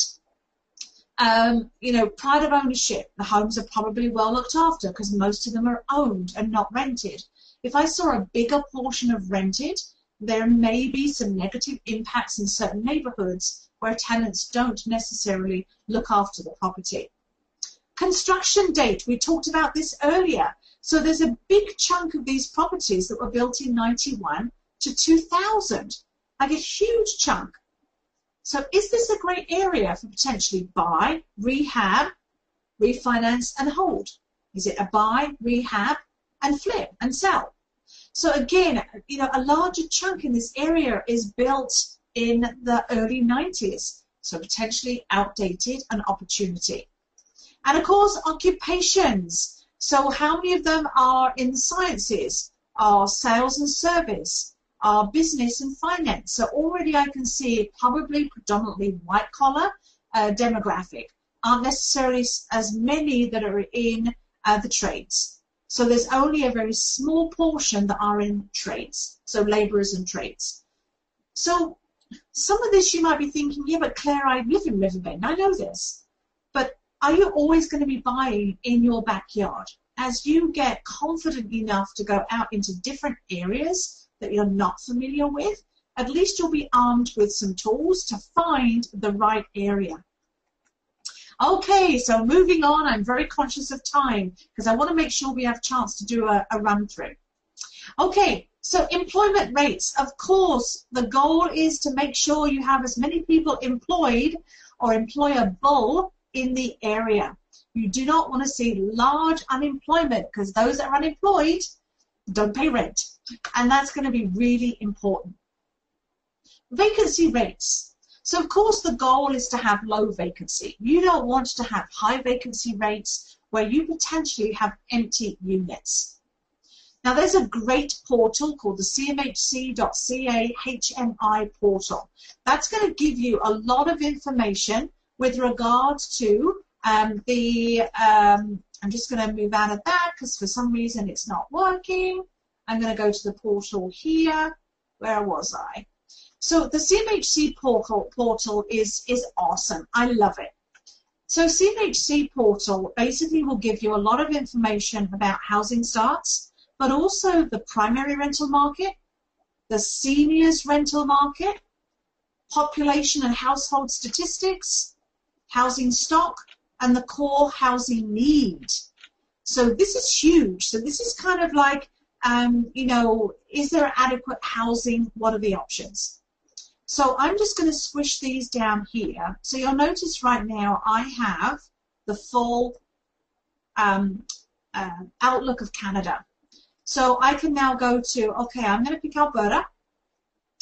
um, you know, pride of ownership. The homes are probably well looked after because most of them are owned and not rented. If I saw a bigger portion of rented, there may be some negative impacts in certain neighborhoods where tenants don't necessarily look after the property. Construction date, we talked about this earlier. So there's a big chunk of these properties that were built in 91 to 2000, like a huge chunk. So is this a great area for potentially buy, rehab, refinance and hold? Is it a buy, rehab and flip and sell? So again, you know, a larger chunk in this area is built in the early 90s. So potentially outdated an opportunity. And of course, occupations. So how many of them are in the sciences, are sales and service, are business and finance. So already I can see probably predominantly white collar uh, demographic, aren't necessarily as many that are in uh, the trades. So there's only a very small portion that are in trades, so laborers and trades. So some of this you might be thinking, yeah, but Claire, I live in Riverbend, I know this. But are you always going to be buying in your backyard? As you get confident enough to go out into different areas that you're not familiar with, at least you'll be armed with some tools to find the right area. Okay, so moving on, I'm very conscious of time because I want to make sure we have a chance to do a, a run through. Okay, so employment rates. Of course, the goal is to make sure you have as many people employed or employable in the area. You do not want to see large unemployment because those that are unemployed don't pay rent. And that's going to be really important. Vacancy rates. So of course the goal is to have low vacancy. You don't want to have high vacancy rates where you potentially have empty units. Now there's a great portal called the cmhc.ca HMI portal. That's going to give you a lot of information with regards to um, the, um, I'm just going to move out of that because for some reason it's not working. I'm going to go to the portal here. Where was I? So the CMHC portal, portal is, is awesome. I love it. So CMHC portal basically will give you a lot of information about housing starts, but also the primary rental market, the seniors rental market, population and household statistics, housing stock, and the core housing need. So this is huge. So this is kind of like, um, you know, is there adequate housing? What are the options? So I'm just going to squish these down here. So you'll notice right now I have the full um, uh, outlook of Canada. So I can now go to, okay, I'm going to pick Alberta.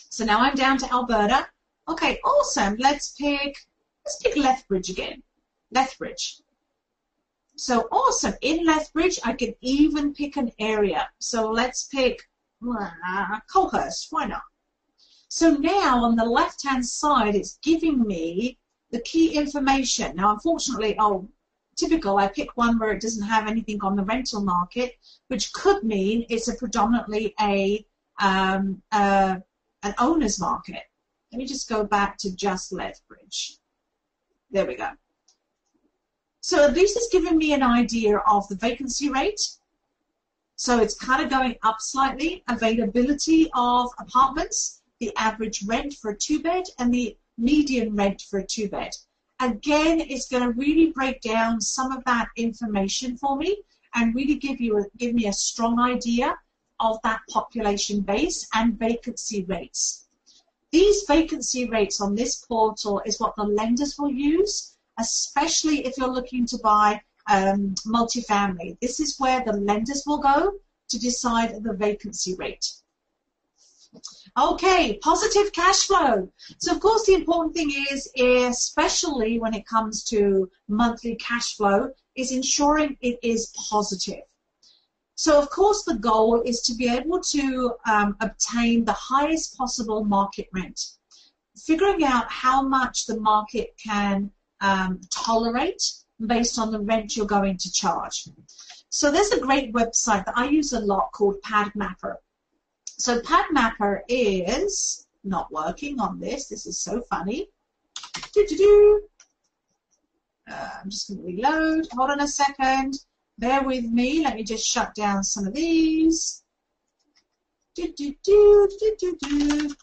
So now I'm down to Alberta. Okay, awesome. Let's pick, let's pick Lethbridge again. Lethbridge. So awesome. In Lethbridge, I can even pick an area. So let's pick uh, Coalhurst. Why not? So now on the left-hand side, it's giving me the key information. Now, unfortunately, oh, typical, I pick one where it doesn't have anything on the rental market, which could mean it's a predominantly a um, uh, an owner's market. Let me just go back to just Lethbridge. There we go. So this is giving me an idea of the vacancy rate. So it's kind of going up slightly. Availability of apartments the average rent for a two bed and the median rent for a two bed. Again, it's going to really break down some of that information for me and really give you a, give me a strong idea of that population base and vacancy rates. These vacancy rates on this portal is what the lenders will use, especially if you're looking to buy um, multifamily. This is where the lenders will go to decide the vacancy rate. Okay, positive cash flow. So of course the important thing is, especially when it comes to monthly cash flow, is ensuring it is positive. So of course the goal is to be able to um, obtain the highest possible market rent. Figuring out how much the market can um, tolerate based on the rent you're going to charge. So there's a great website that I use a lot called PadMapper. So PadMapper is not working on this. This is so funny. Uh, I'm just going to reload. Hold on a second. Bear with me. Let me just shut down some of these. Do, do, do, do, do, do.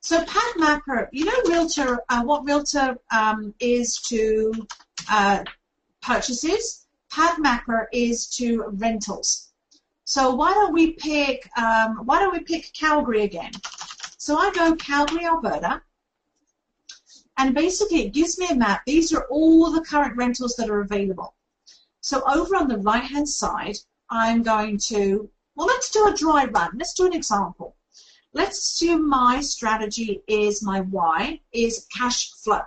So PadMapper, you know Realtor, uh, what Realtor um, is to uh, purchases? PadMapper is to rentals. So why don't we pick um, why don't we pick Calgary again? So I go Calgary, Alberta, and basically it gives me a map. These are all the current rentals that are available. So over on the right hand side, I'm going to well let's do a dry run. Let's do an example. Let's assume my strategy is my Y is cash flow.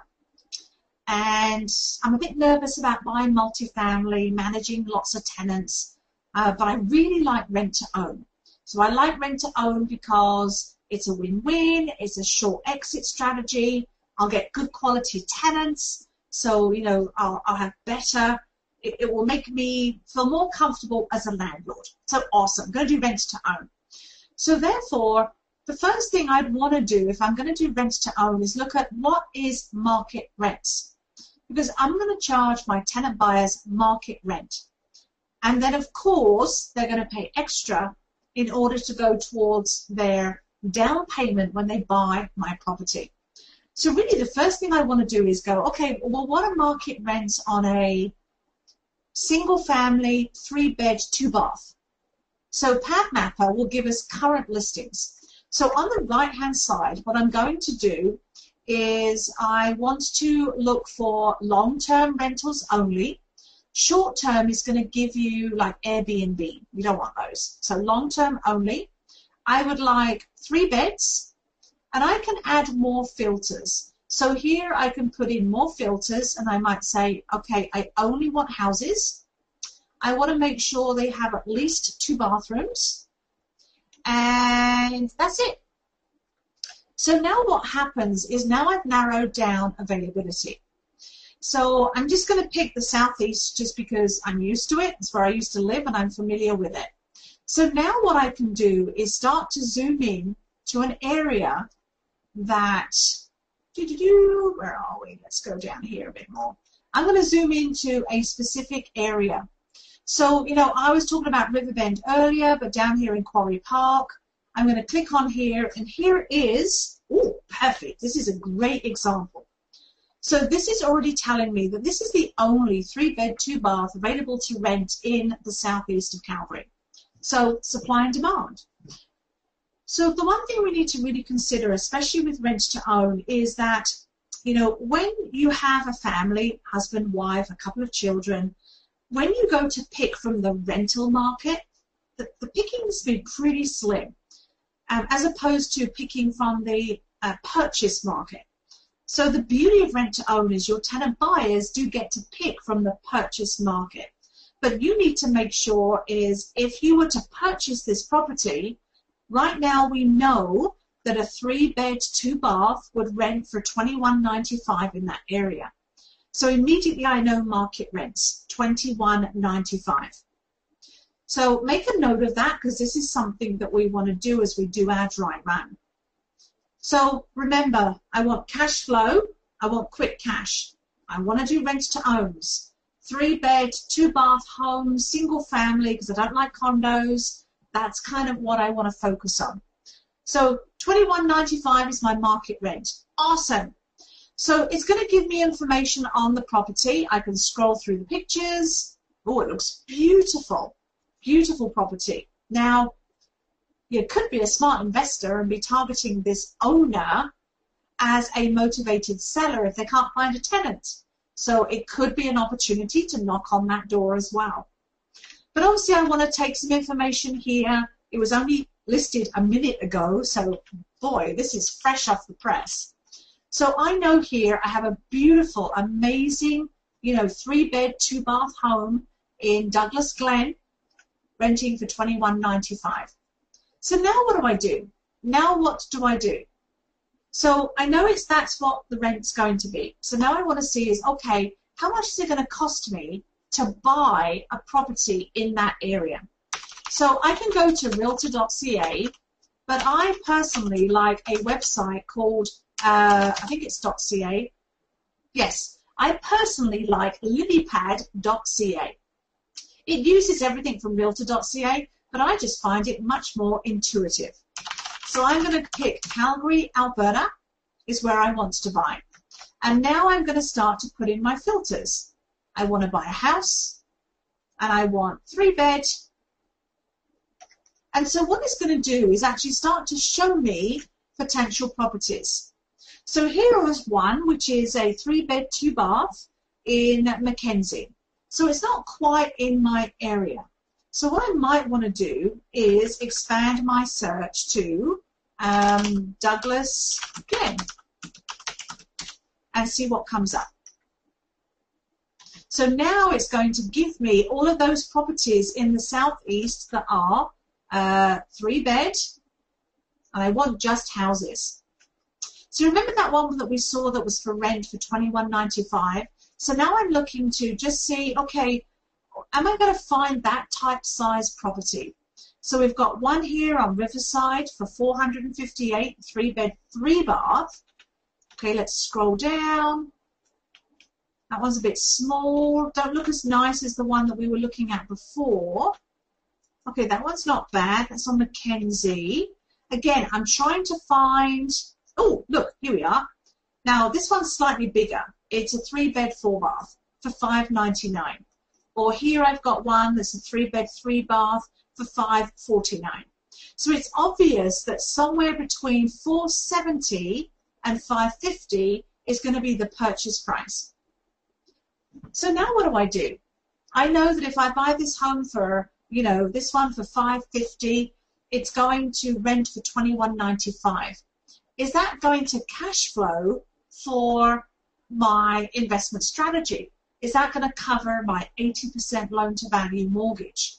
And I'm a bit nervous about buying multifamily, managing lots of tenants uh, but I really like rent to own. So I like rent to own because it's a win-win, it's a short exit strategy, I'll get good quality tenants, so, you know, I'll, I'll have better it, will make me feel more comfortable as a landlord. So awesome. Going to do rent to own. So therefore, the first thing I'd want to do if I'm going to do rent to own is look at what is market rents. Because I'm going to charge my tenant buyers market rent. And then, of course, they're going to pay extra in order to go towards their down payment when they buy my property. So really the first thing I want to do is go, okay, well what are market rents on a single family, three bed, two bath? So PadMapper will give us current listings. So on the right hand side, what I'm going to do is I want to look for long-term rentals only. Short-term is going to give you like Airbnb. We don't want those. So long-term only. I would like three beds, and I can add more filters. So here I can put in more filters and I might say, okay, I only want houses. I want to make sure they have at least two bathrooms. And that's it. So now what happens is now I've narrowed down availability. So I'm just going to pick the southeast just because I'm used to it. It's where I used to live and I'm familiar with it. So now what I can do is start to zoom in to an area that, where are we? Let's go down here a bit more. I'm going to zoom into a specific area. So, you know, I was talking about Riverbend earlier, but down here in Quarry Park, I'm going to click on here, and here is, oh, perfect. This is a great example. So this is already telling me that this is the only three-bed, two-bath available to rent in the southeast of Calgary. So supply and demand. So the one thing we need to really consider, especially with rent to own, is that you know when you have a family, husband, wife, a couple of children, when you go to pick from the rental market, the, the picking has been pretty slim, um, as opposed to picking from the uh, purchase market. So the beauty of rent to own is your tenant buyers do get to pick from the purchase market. But you need to make sure is if you were to purchase this property, Right now we know that a three bed, two bath would rent for $21.95 in that area. So immediately I know market rents, $21.95. So make a note of that because this is something that we want to do as we do our dry run. So remember, I want cash flow, I want quick cash. I want to do rent to owns. Three bed, two bath home, single family because I don't like condos. That's kind of what I want to focus on. So 21.95 is my market rent. Awesome. So it's going to give me information on the property. I can scroll through the pictures. Oh, it looks beautiful. Beautiful property. Now, you could be a smart investor and be targeting this owner as a motivated seller if they can't find a tenant. So it could be an opportunity to knock on that door as well. But obviously I want to take some information here. It was only listed a minute ago, so boy, this is fresh off the press. So I know here I have a beautiful, amazing, you know, three bed, two bath home in Douglas Glen, renting for $21.95. So now what do I do? Now what do I do? So I know it's that's what the rent's going to be. So now I want to see is okay, how much is it going to cost me to buy a property in that area. So I can go to realtor.ca, but I personally like a website called, uh, I think it's .ca. Yes, I personally like lilypad.ca. It uses everything from realtor.ca, but I just find it much more intuitive. So I'm going to pick Calgary, Alberta is where I want to buy. And now I'm going to start to put in my filters. I want to buy a house, and I want three bed. And so what it's going to do is actually start to show me potential properties. So here is one, which is a three bed, two bath in McKenzie. So it's not quite in my area. So what I might want to do is expand my search to um, Douglas Glen and see what comes up. So now it's going to give me all of those properties in the southeast that are uh, three bed, and I want just houses. So remember that one that we saw that was for rent for $21.95. So now I'm looking to just see, okay, am I going to find that type size property? So we've got one here on Riverside for 458, three bed, three bath. Okay, let's scroll down. That one's a bit small. Don't look as nice as the one that we were looking at before. Okay, that one's not bad. That's on McKenzie. Again, I'm trying to find, oh, look, here we are. Now, this one's slightly bigger. It's a three bed, four bath for 5.99. Or here I've got one that's a three bed, three bath for 5.49. So it's obvious that somewhere between 470 and 550 is going to be the purchase price. So now what do I do? I know that if I buy this home for, you know, this one for 550, it's going to rent for 21.95. Is that going to cash flow for my investment strategy? Is that going to cover my 80% loan to value mortgage?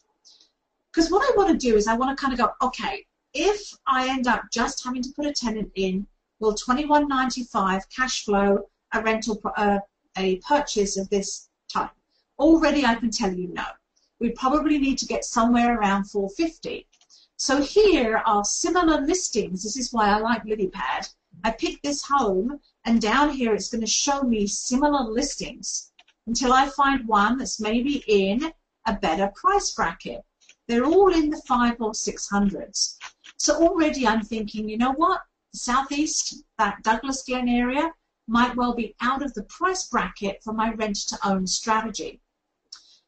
Because what I want to do is I want to kind of go, okay, if I end up just having to put a tenant in, will 21.95 cash flow a rental uh, a purchase of this type? Already I can tell you no. We probably need to get somewhere around 450. So here are similar listings. This is why I like LilyPad. I picked this home and down here it's going to show me similar listings until I find one that's maybe in a better price bracket. They're all in the five or six hundreds. So already I'm thinking, you know what? Southeast, that Douglas Glen area, might well be out of the price bracket for my rent to own strategy.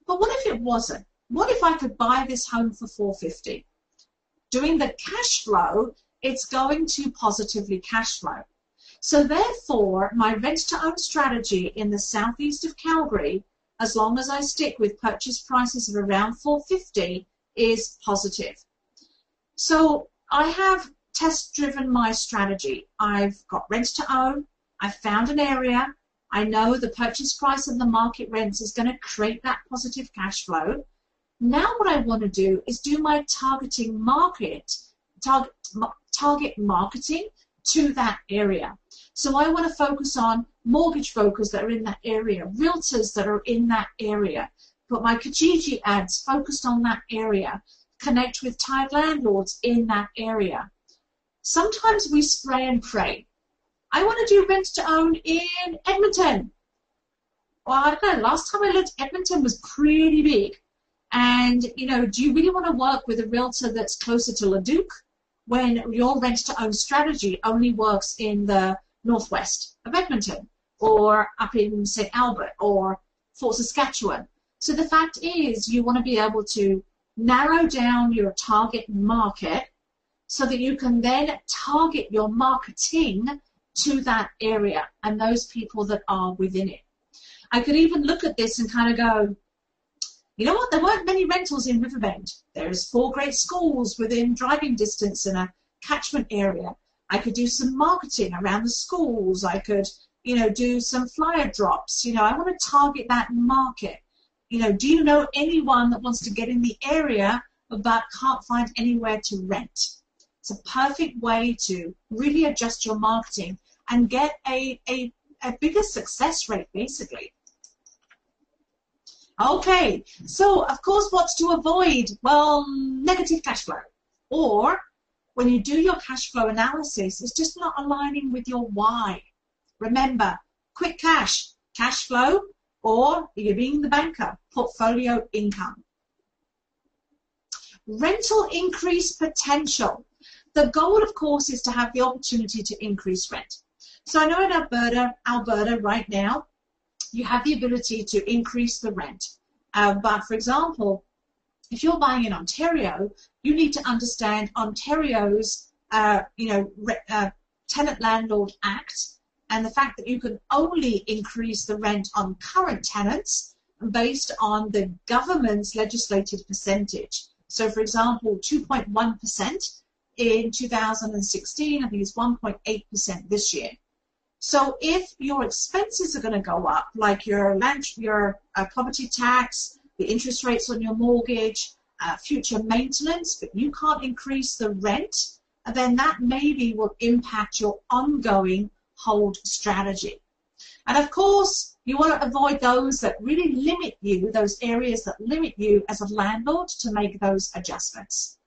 But what if it wasn't? What if I could buy this home for 450? Doing the cash flow, it's going to positively cash flow. So therefore, my rent to own strategy in the southeast of Calgary, as long as I stick with purchase prices of around 450, is positive. So I have test driven my strategy. I've got rent to own, I've found an area. I know the purchase price of the market rents is going to create that positive cash flow. Now what I want to do is do my targeting market, target, target marketing to that area. So I want to focus on mortgage brokers that are in that area, realtors that are in that area. Put my Kijiji ads focused on that area. Connect with tired landlords in that area. Sometimes we spray and pray. I want to do rent to own in Edmonton. Well, I don't know. Last time I looked, Edmonton was pretty big. And, you know, do you really want to work with a realtor that's closer to Leduc when your rent to own strategy only works in the northwest of Edmonton or up in St. Albert or Fort Saskatchewan? So the fact is, you want to be able to narrow down your target market so that you can then target your marketing to that area and those people that are within it. I could even look at this and kind of go, you know what, there weren't many rentals in Riverbend. There's four great schools within driving distance in a catchment area. I could do some marketing around the schools. I could, you know, do some flyer drops. You know, I want to target that market. You know, do you know anyone that wants to get in the area but can't find anywhere to rent? It's a perfect way to really adjust your marketing and get a, a, a bigger success rate, basically. Okay, so of course, what's to avoid? Well, negative cash flow. Or when you do your cash flow analysis, it's just not aligning with your why. Remember, quick cash, cash flow, or you're being the banker, portfolio income. Rental increase potential. The goal, of course, is to have the opportunity to increase rent. So I know in Alberta, Alberta right now, you have the ability to increase the rent. Uh, but for example, if you're buying in Ontario, you need to understand Ontario's, uh, you know, re- uh, Tenant Landlord Act and the fact that you can only increase the rent on current tenants based on the government's legislated percentage. So, for example, 2.1% in 2016, I think it's 1.8% this year. So if your expenses are going to go up, like your land, your uh, property tax, the interest rates on your mortgage, uh, future maintenance, but you can't increase the rent, then that maybe will impact your ongoing hold strategy. And of course, you want to avoid those that really limit you, those areas that limit you as a landlord to make those adjustments.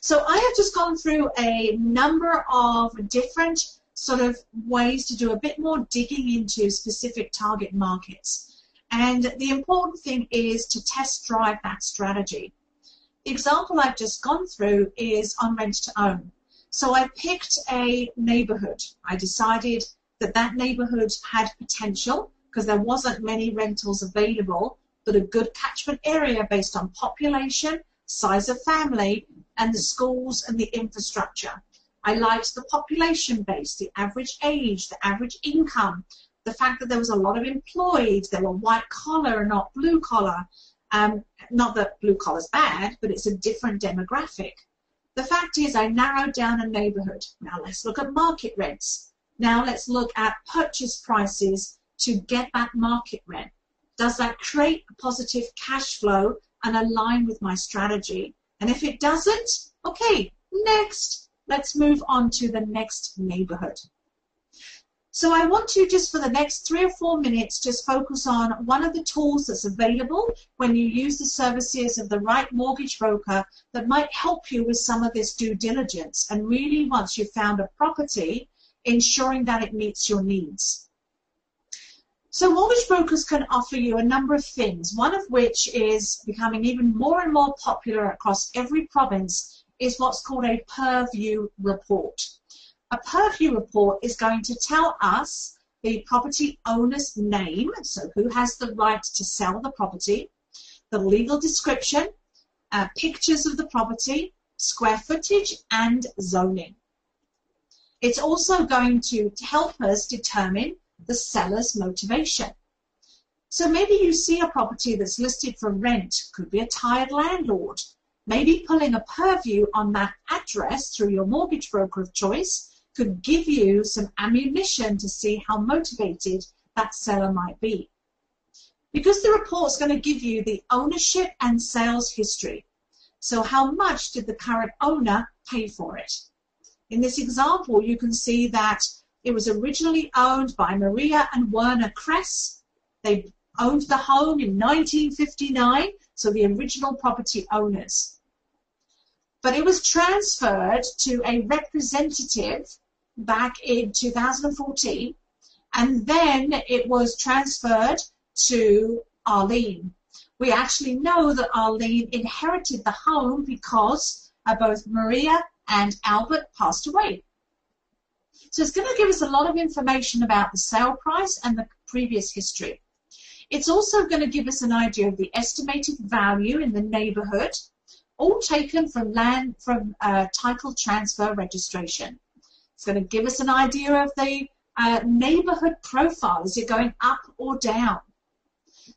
So I have just gone through a number of different sort of ways to do a bit more digging into specific target markets. And the important thing is to test drive that strategy. The example I've just gone through is on rent to own. So I picked a neighborhood. I decided that that neighborhood had potential because there wasn't many rentals available, but a good catchment area based on population, size of family, and the schools and the infrastructure. I liked the population base, the average age, the average income, the fact that there was a lot of employed, they were white collar, and not blue collar. Um, not that blue collar's bad, but it's a different demographic. The fact is, I narrowed down a neighborhood. Now let's look at market rents. Now let's look at purchase prices to get that market rent. Does that create a positive cash flow and align with my strategy? And if it doesn't, okay, next. Let's move on to the next neighborhood. So I want to just for the next three or four minutes just focus on one of the tools that's available when you use the services of the right mortgage broker that might help you with some of this due diligence and really once you've found a property, ensuring that it meets your needs. So mortgage brokers can offer you a number of things, one of which is becoming even more and more popular across every province is what's called a purview report. A purview report is going to tell us the property owner's name, so who has the right to sell the property, the legal description, uh, pictures of the property, square footage, and zoning. It's also going to help us determine the seller's motivation. So maybe you see a property that's listed for rent, could be a tired landlord. Maybe pulling a purview on that address through your mortgage broker of choice could give you some ammunition to see how motivated that seller might be. Because the report's going to give you the ownership and sales history. So how much did the current owner pay for it? In this example, you can see that it was originally owned by Maria and Werner Kress. They owned the home in 1959, so the original property owners. But it was transferred to a representative back in 2014, and then it was transferred to Arlene. We actually know that Arlene inherited the home because uh, both Maria and Albert passed away. So it's going to give us a lot of information about the sale price and the previous history. It's also going to give us an idea of the estimated value in the neighborhood, all taken from land from uh, title transfer registration. It's going to give us an idea of the uh, neighborhood profile. Is it going up or down?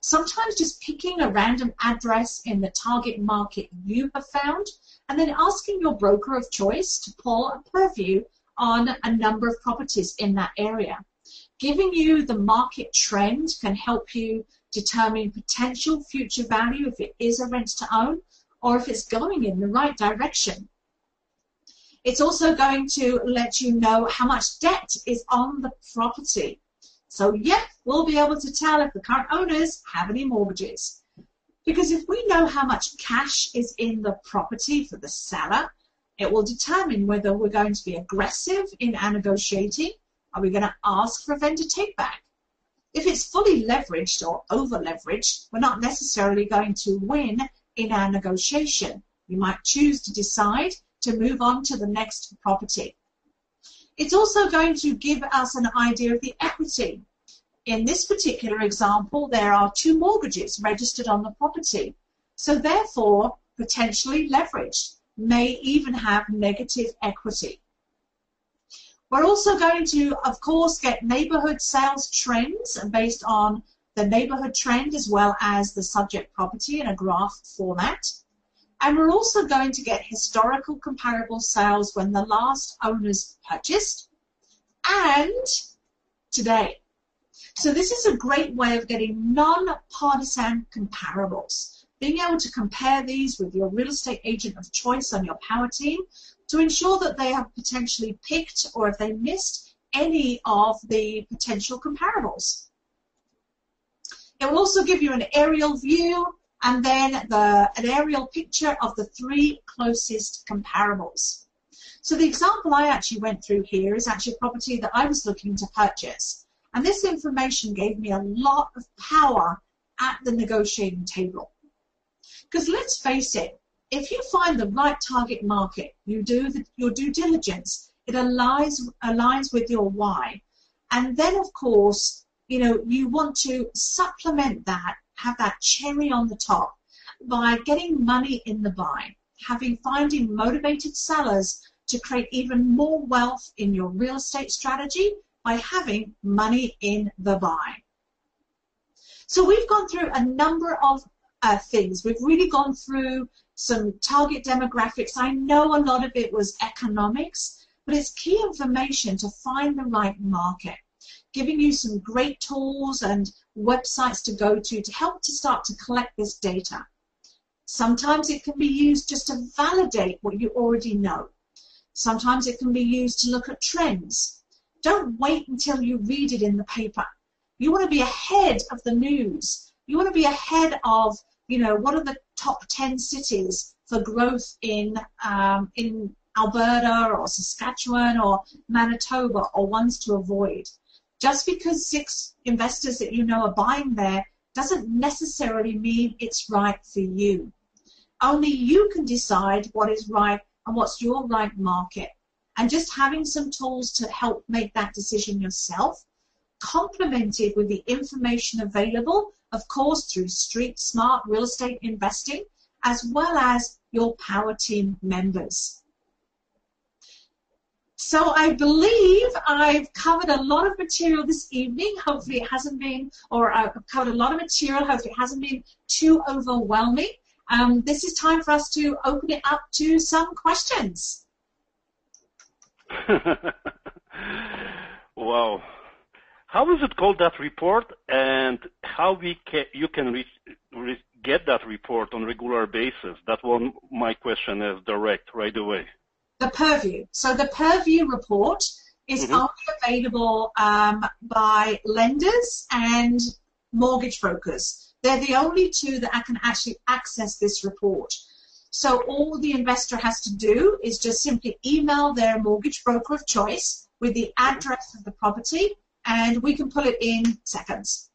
Sometimes just picking a random address in the target market you have found and then asking your broker of choice to pull a purview on a number of properties in that area. Giving you the market trend can help you determine potential future value if it is a rent to own or if it's going in the right direction. It's also going to let you know how much debt is on the property. So, yep, we'll be able to tell if the current owners have any mortgages. Because if we know how much cash is in the property for the seller, it will determine whether we're going to be aggressive in our negotiating. Are we going to ask for a vendor take back? If it's fully leveraged or over leveraged, we're not necessarily going to win in our negotiation. We might choose to decide to move on to the next property. It's also going to give us an idea of the equity. In this particular example, there are two mortgages registered on the property. So therefore, potentially leveraged may even have negative equity. We're also going to, of course, get neighborhood sales trends based on the neighborhood trend as well as the subject property in a graph format. And we're also going to get historical comparable sales when the last owners purchased and today. So this is a great way of getting non-partisan comparables being able to compare these with your real estate agent of choice on your power team to ensure that they have potentially picked or if they missed any of the potential comparables. It will also give you an aerial view and then the, an aerial picture of the three closest comparables. So the example I actually went through here is actually a property that I was looking to purchase. And this information gave me a lot of power at the negotiating table. Because let's face it, if you find the right target market, you do the, your due diligence, it aligns, aligns with your why. And then, of course, you know, you want to supplement that, have that cherry on the top by getting money in the buy, having finding motivated sellers to create even more wealth in your real estate strategy by having money in the buy. So we've gone through a number of uh, things. We've really gone through some target demographics. I know a lot of it was economics, but it's key information to find the right market, giving you some great tools and websites to go to to help to start to collect this data. Sometimes it can be used just to validate what you already know. Sometimes it can be used to look at trends. Don't wait until you read it in the paper. You want to be ahead of the news. You want to be ahead of, you know, what are the top 10 cities for growth in, um, in Alberta or Saskatchewan or Manitoba or ones to avoid. Just because six investors that you know are buying there doesn't necessarily mean it's right for you. Only you can decide what is right and what's your right market. And just having some tools to help make that decision yourself complemented with the information available, of course, through Street Smart Real Estate Investing, as well as your Power Team members. So I believe I've covered a lot of material this evening. Hopefully it hasn't been, or I've covered a lot of material. Hopefully it hasn't been too overwhelming. Um, this is time for us to open it up to some questions. wow. How is it called that report, and how we can, you can reach, re, get that report on regular basis? That one, my question is direct right away. The Purview. So the Purview report is mm-hmm. only available um, by lenders and mortgage brokers. They're the only two that can actually access this report. So all the investor has to do is just simply email their mortgage broker of choice with the address of the property and we can pull it in seconds.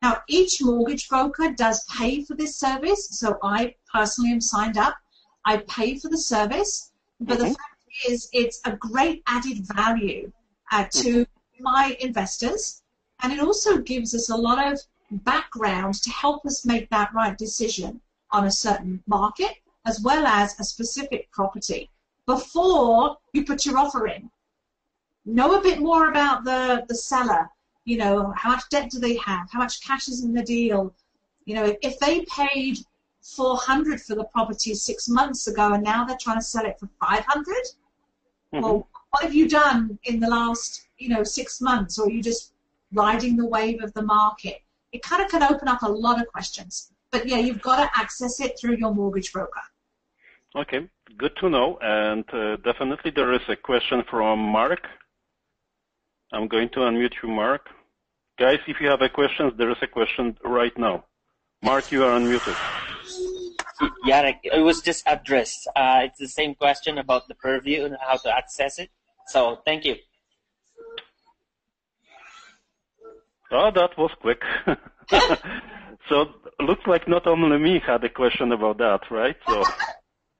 Now, each mortgage broker does pay for this service, so I personally am signed up. I pay for the service, but mm-hmm. the fact is, it's a great added value uh, to mm-hmm. my investors, and it also gives us a lot of background to help us make that right decision on a certain market as well as a specific property before you put your offer in know a bit more about the, the seller. You know, how much debt do they have? How much cash is in the deal? You know, if they paid 400 for the property six months ago and now they're trying to sell it for 500, mm-hmm. well, what have you done in the last, you know, six months? Or are you just riding the wave of the market? It kind of can open up a lot of questions. But yeah, you've got to access it through your mortgage broker. Okay, good to know. And uh, definitely there is a question from Mark I'm going to unmute you, Mark. Guys, if you have a question, there is a question right now. Mark, you are unmuted. Jarek, it was just addressed. Uh, it's the same question about the purview and how to access it. So thank you. Oh, that was quick. so looks like not only me had a question about that, right? So.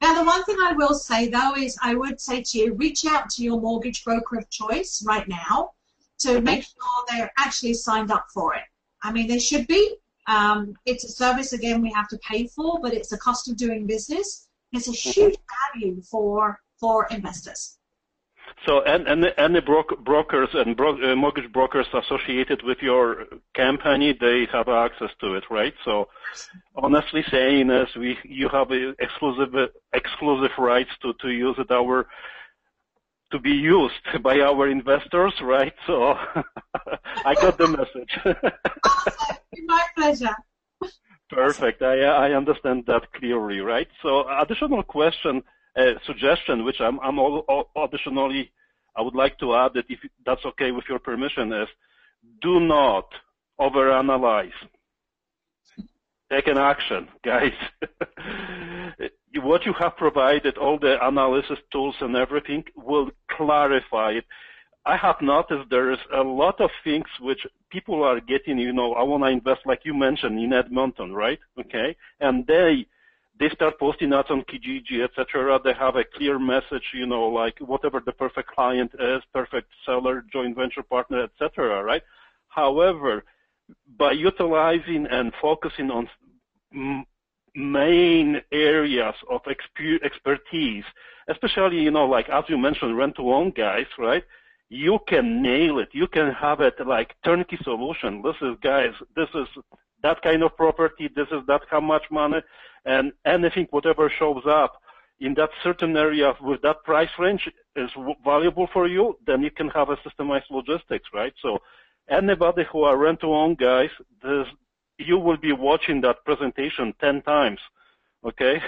Now, the one thing I will say though is I would say to you, reach out to your mortgage broker of choice right now to make sure they're actually signed up for it. I mean, they should be. Um, it's a service, again, we have to pay for, but it's a cost of doing business. It's a huge value for, for investors. So, and, and any bro- brokers and bro- uh, mortgage brokers associated with your company, they have access to it, right? So, honestly saying is, we you have exclusive exclusive rights to to use it. Our to be used by our investors, right? So I got the message. My pleasure. Perfect. I, I understand that clearly, right? So additional question, uh, suggestion, which I'm, I'm all, all additionally I would like to add that if that's okay with your permission is do not overanalyze. Take an action, guys. what you have provided, all the analysis tools and everything will clarify it. I have noticed there is a lot of things which people are getting, you know, I want to invest, like you mentioned, in Edmonton, right? Okay. And they, they start posting that on Kijiji, etc. They have a clear message, you know, like whatever the perfect client is, perfect seller, joint venture partner, etc. Right? However, by utilizing and focusing on main areas of expertise, especially, you know, like as you mentioned, rent to own guys, right? You can nail it. You can have it like turnkey solution. This is guys, this is that kind of property, this is that how much money, and anything, whatever shows up in that certain area with that price range is valuable for you, then you can have a systemized logistics, right? So anybody who are rent-to-own guys, you will be watching that presentation 10 times, okay?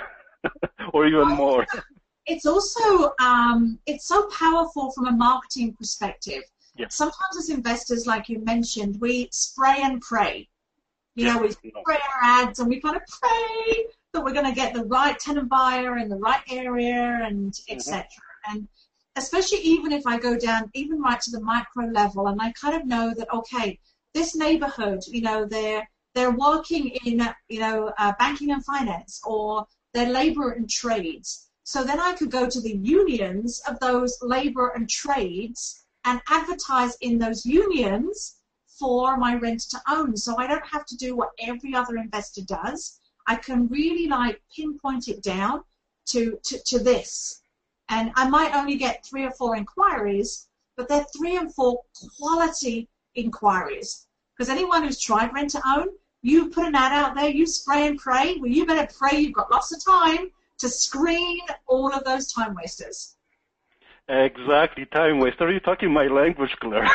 or even more. It's also, um, it's so powerful from a marketing perspective. Yes. Sometimes as investors, like you mentioned, we spray and pray. You know, we spray our ads and we kind of pray that we're going to get the right tenant buyer in the right area and etc. Mm-hmm. And especially even if I go down even right to the micro level and I kind of know that okay, this neighborhood, you know, they're they're working in you know uh, banking and finance or they're labor and trades. So then I could go to the unions of those labor and trades and advertise in those unions for my rent to own. So I don't have to do what every other investor does. I can really like pinpoint it down to, to, to this. And I might only get three or four inquiries, but they're three and four quality inquiries. Because anyone who's tried rent to own, you put an ad out there, you spray and pray. Well, you better pray you've got lots of time to screen all of those time wasters. Exactly, time waster. Are you talking my language, Claire?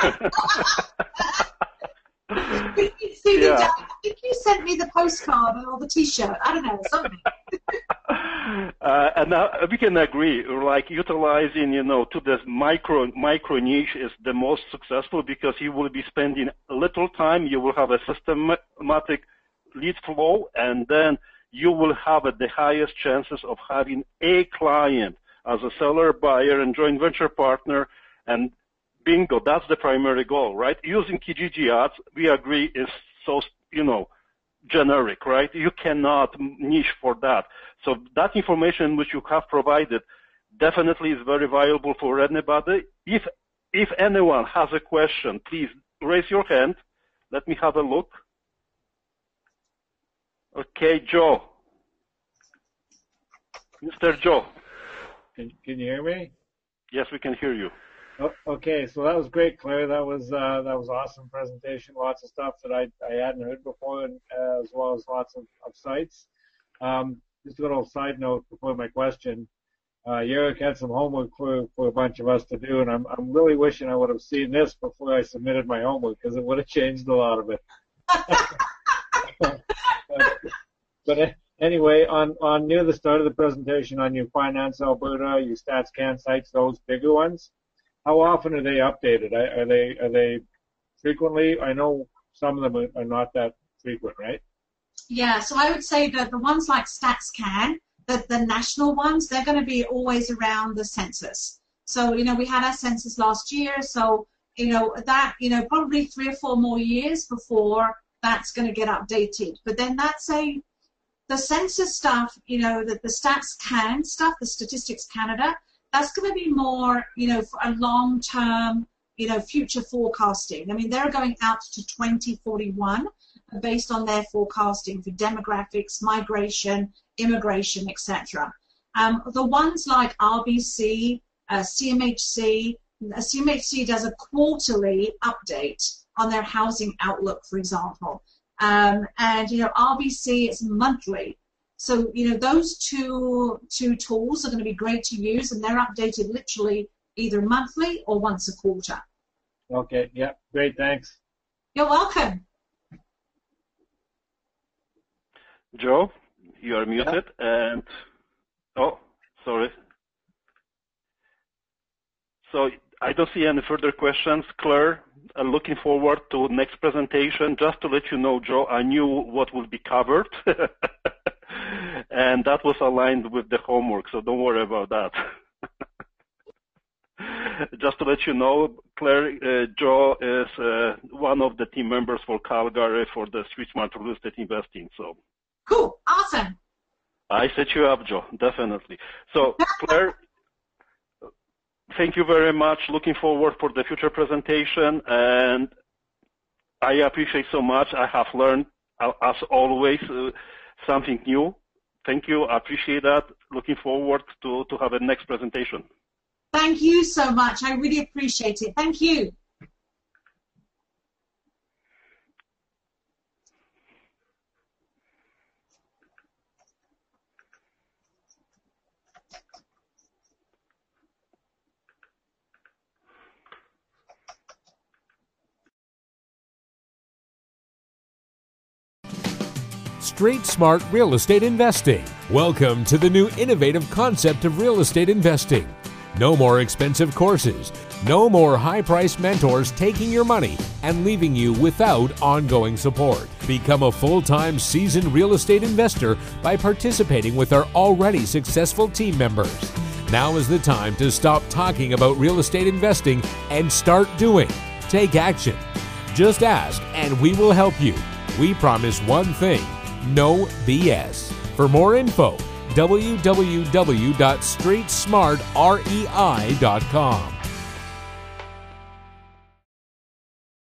yeah. I think you sent me the postcard or the T-shirt. I don't know something. uh, and now we can agree, like utilizing, you know, to this micro micro niche is the most successful because you will be spending little time. You will have a systematic lead flow, and then you will have the highest chances of having a client as a seller, buyer, and joint venture partner, and bingo, that's the primary goal, right? Using Kijiji ads, we agree is so, you know, generic, right? You cannot niche for that. So that information which you have provided definitely is very valuable for anybody. If, if anyone has a question, please raise your hand. Let me have a look. Okay, Joe. Mr. Joe. Can, can you hear me? Yes, we can hear you. Oh, okay, so that was great, Claire. That was uh, that was awesome presentation. Lots of stuff that I, I hadn't heard before, and, uh, as well as lots of, of sites. Um, just a little side note before my question. Uh, Jarek had some homework for, for a bunch of us to do, and I'm I'm really wishing I would have seen this before I submitted my homework because it would have changed a lot of it. but, anyway, on on near the start of the presentation on your Finance Alberta, your StatsCan sites, those bigger ones how often are they updated? Are they are they frequently? I know some of them are not that frequent, right? Yeah, so I would say that the ones like StatsCan, the, the national ones, they're going to be always around the census. So, you know, we had our census last year, so, you know, that, you know, probably three or four more years before that's going to get updated. But then that's a, the census stuff, you know, the, the StatsCan stuff, the Statistics Canada, that's going to be more, you know, for a long-term, you know, future forecasting. I mean, they're going out to 2041 based on their forecasting for demographics, migration, immigration, etc. Um, the ones like RBC, uh, CMHC, uh, CMHC does a quarterly update on their housing outlook, for example. Um, and, you know, RBC is monthly. So, you know, those two, two tools are going to be great to use and they're updated literally either monthly or once a quarter. Okay, yeah, great, thanks. You're welcome. Joe, you are muted yeah. and, oh, sorry. So I don't see any further questions. Claire, uh, looking forward to next presentation. Just to let you know, Joe, I knew what would be covered, and that was aligned with the homework, so don't worry about that. Just to let you know, Claire, uh, Joe is uh, one of the team members for Calgary for the Street Smart Real Estate Investing. So cool, awesome. I set you up, Joe, definitely. So Claire, thank you very much. Looking forward for the future presentation, and I appreciate so much. I have learned, uh, as always, uh, something new. Thank you. I appreciate that. Looking forward to, to have a next presentation. Thank you so much. I really appreciate it. Thank you. Street Smart Real Estate Investing. Welcome to the new innovative concept of real estate investing. No more expensive courses. No more high priced mentors taking your money and leaving you without ongoing support. Become a full time seasoned real estate investor by participating with our already successful team members. Now is the time to stop talking about real estate investing and start doing. Take action. Just ask and we will help you. We promise one thing no BS. For more info, www.streetsmartrei.com.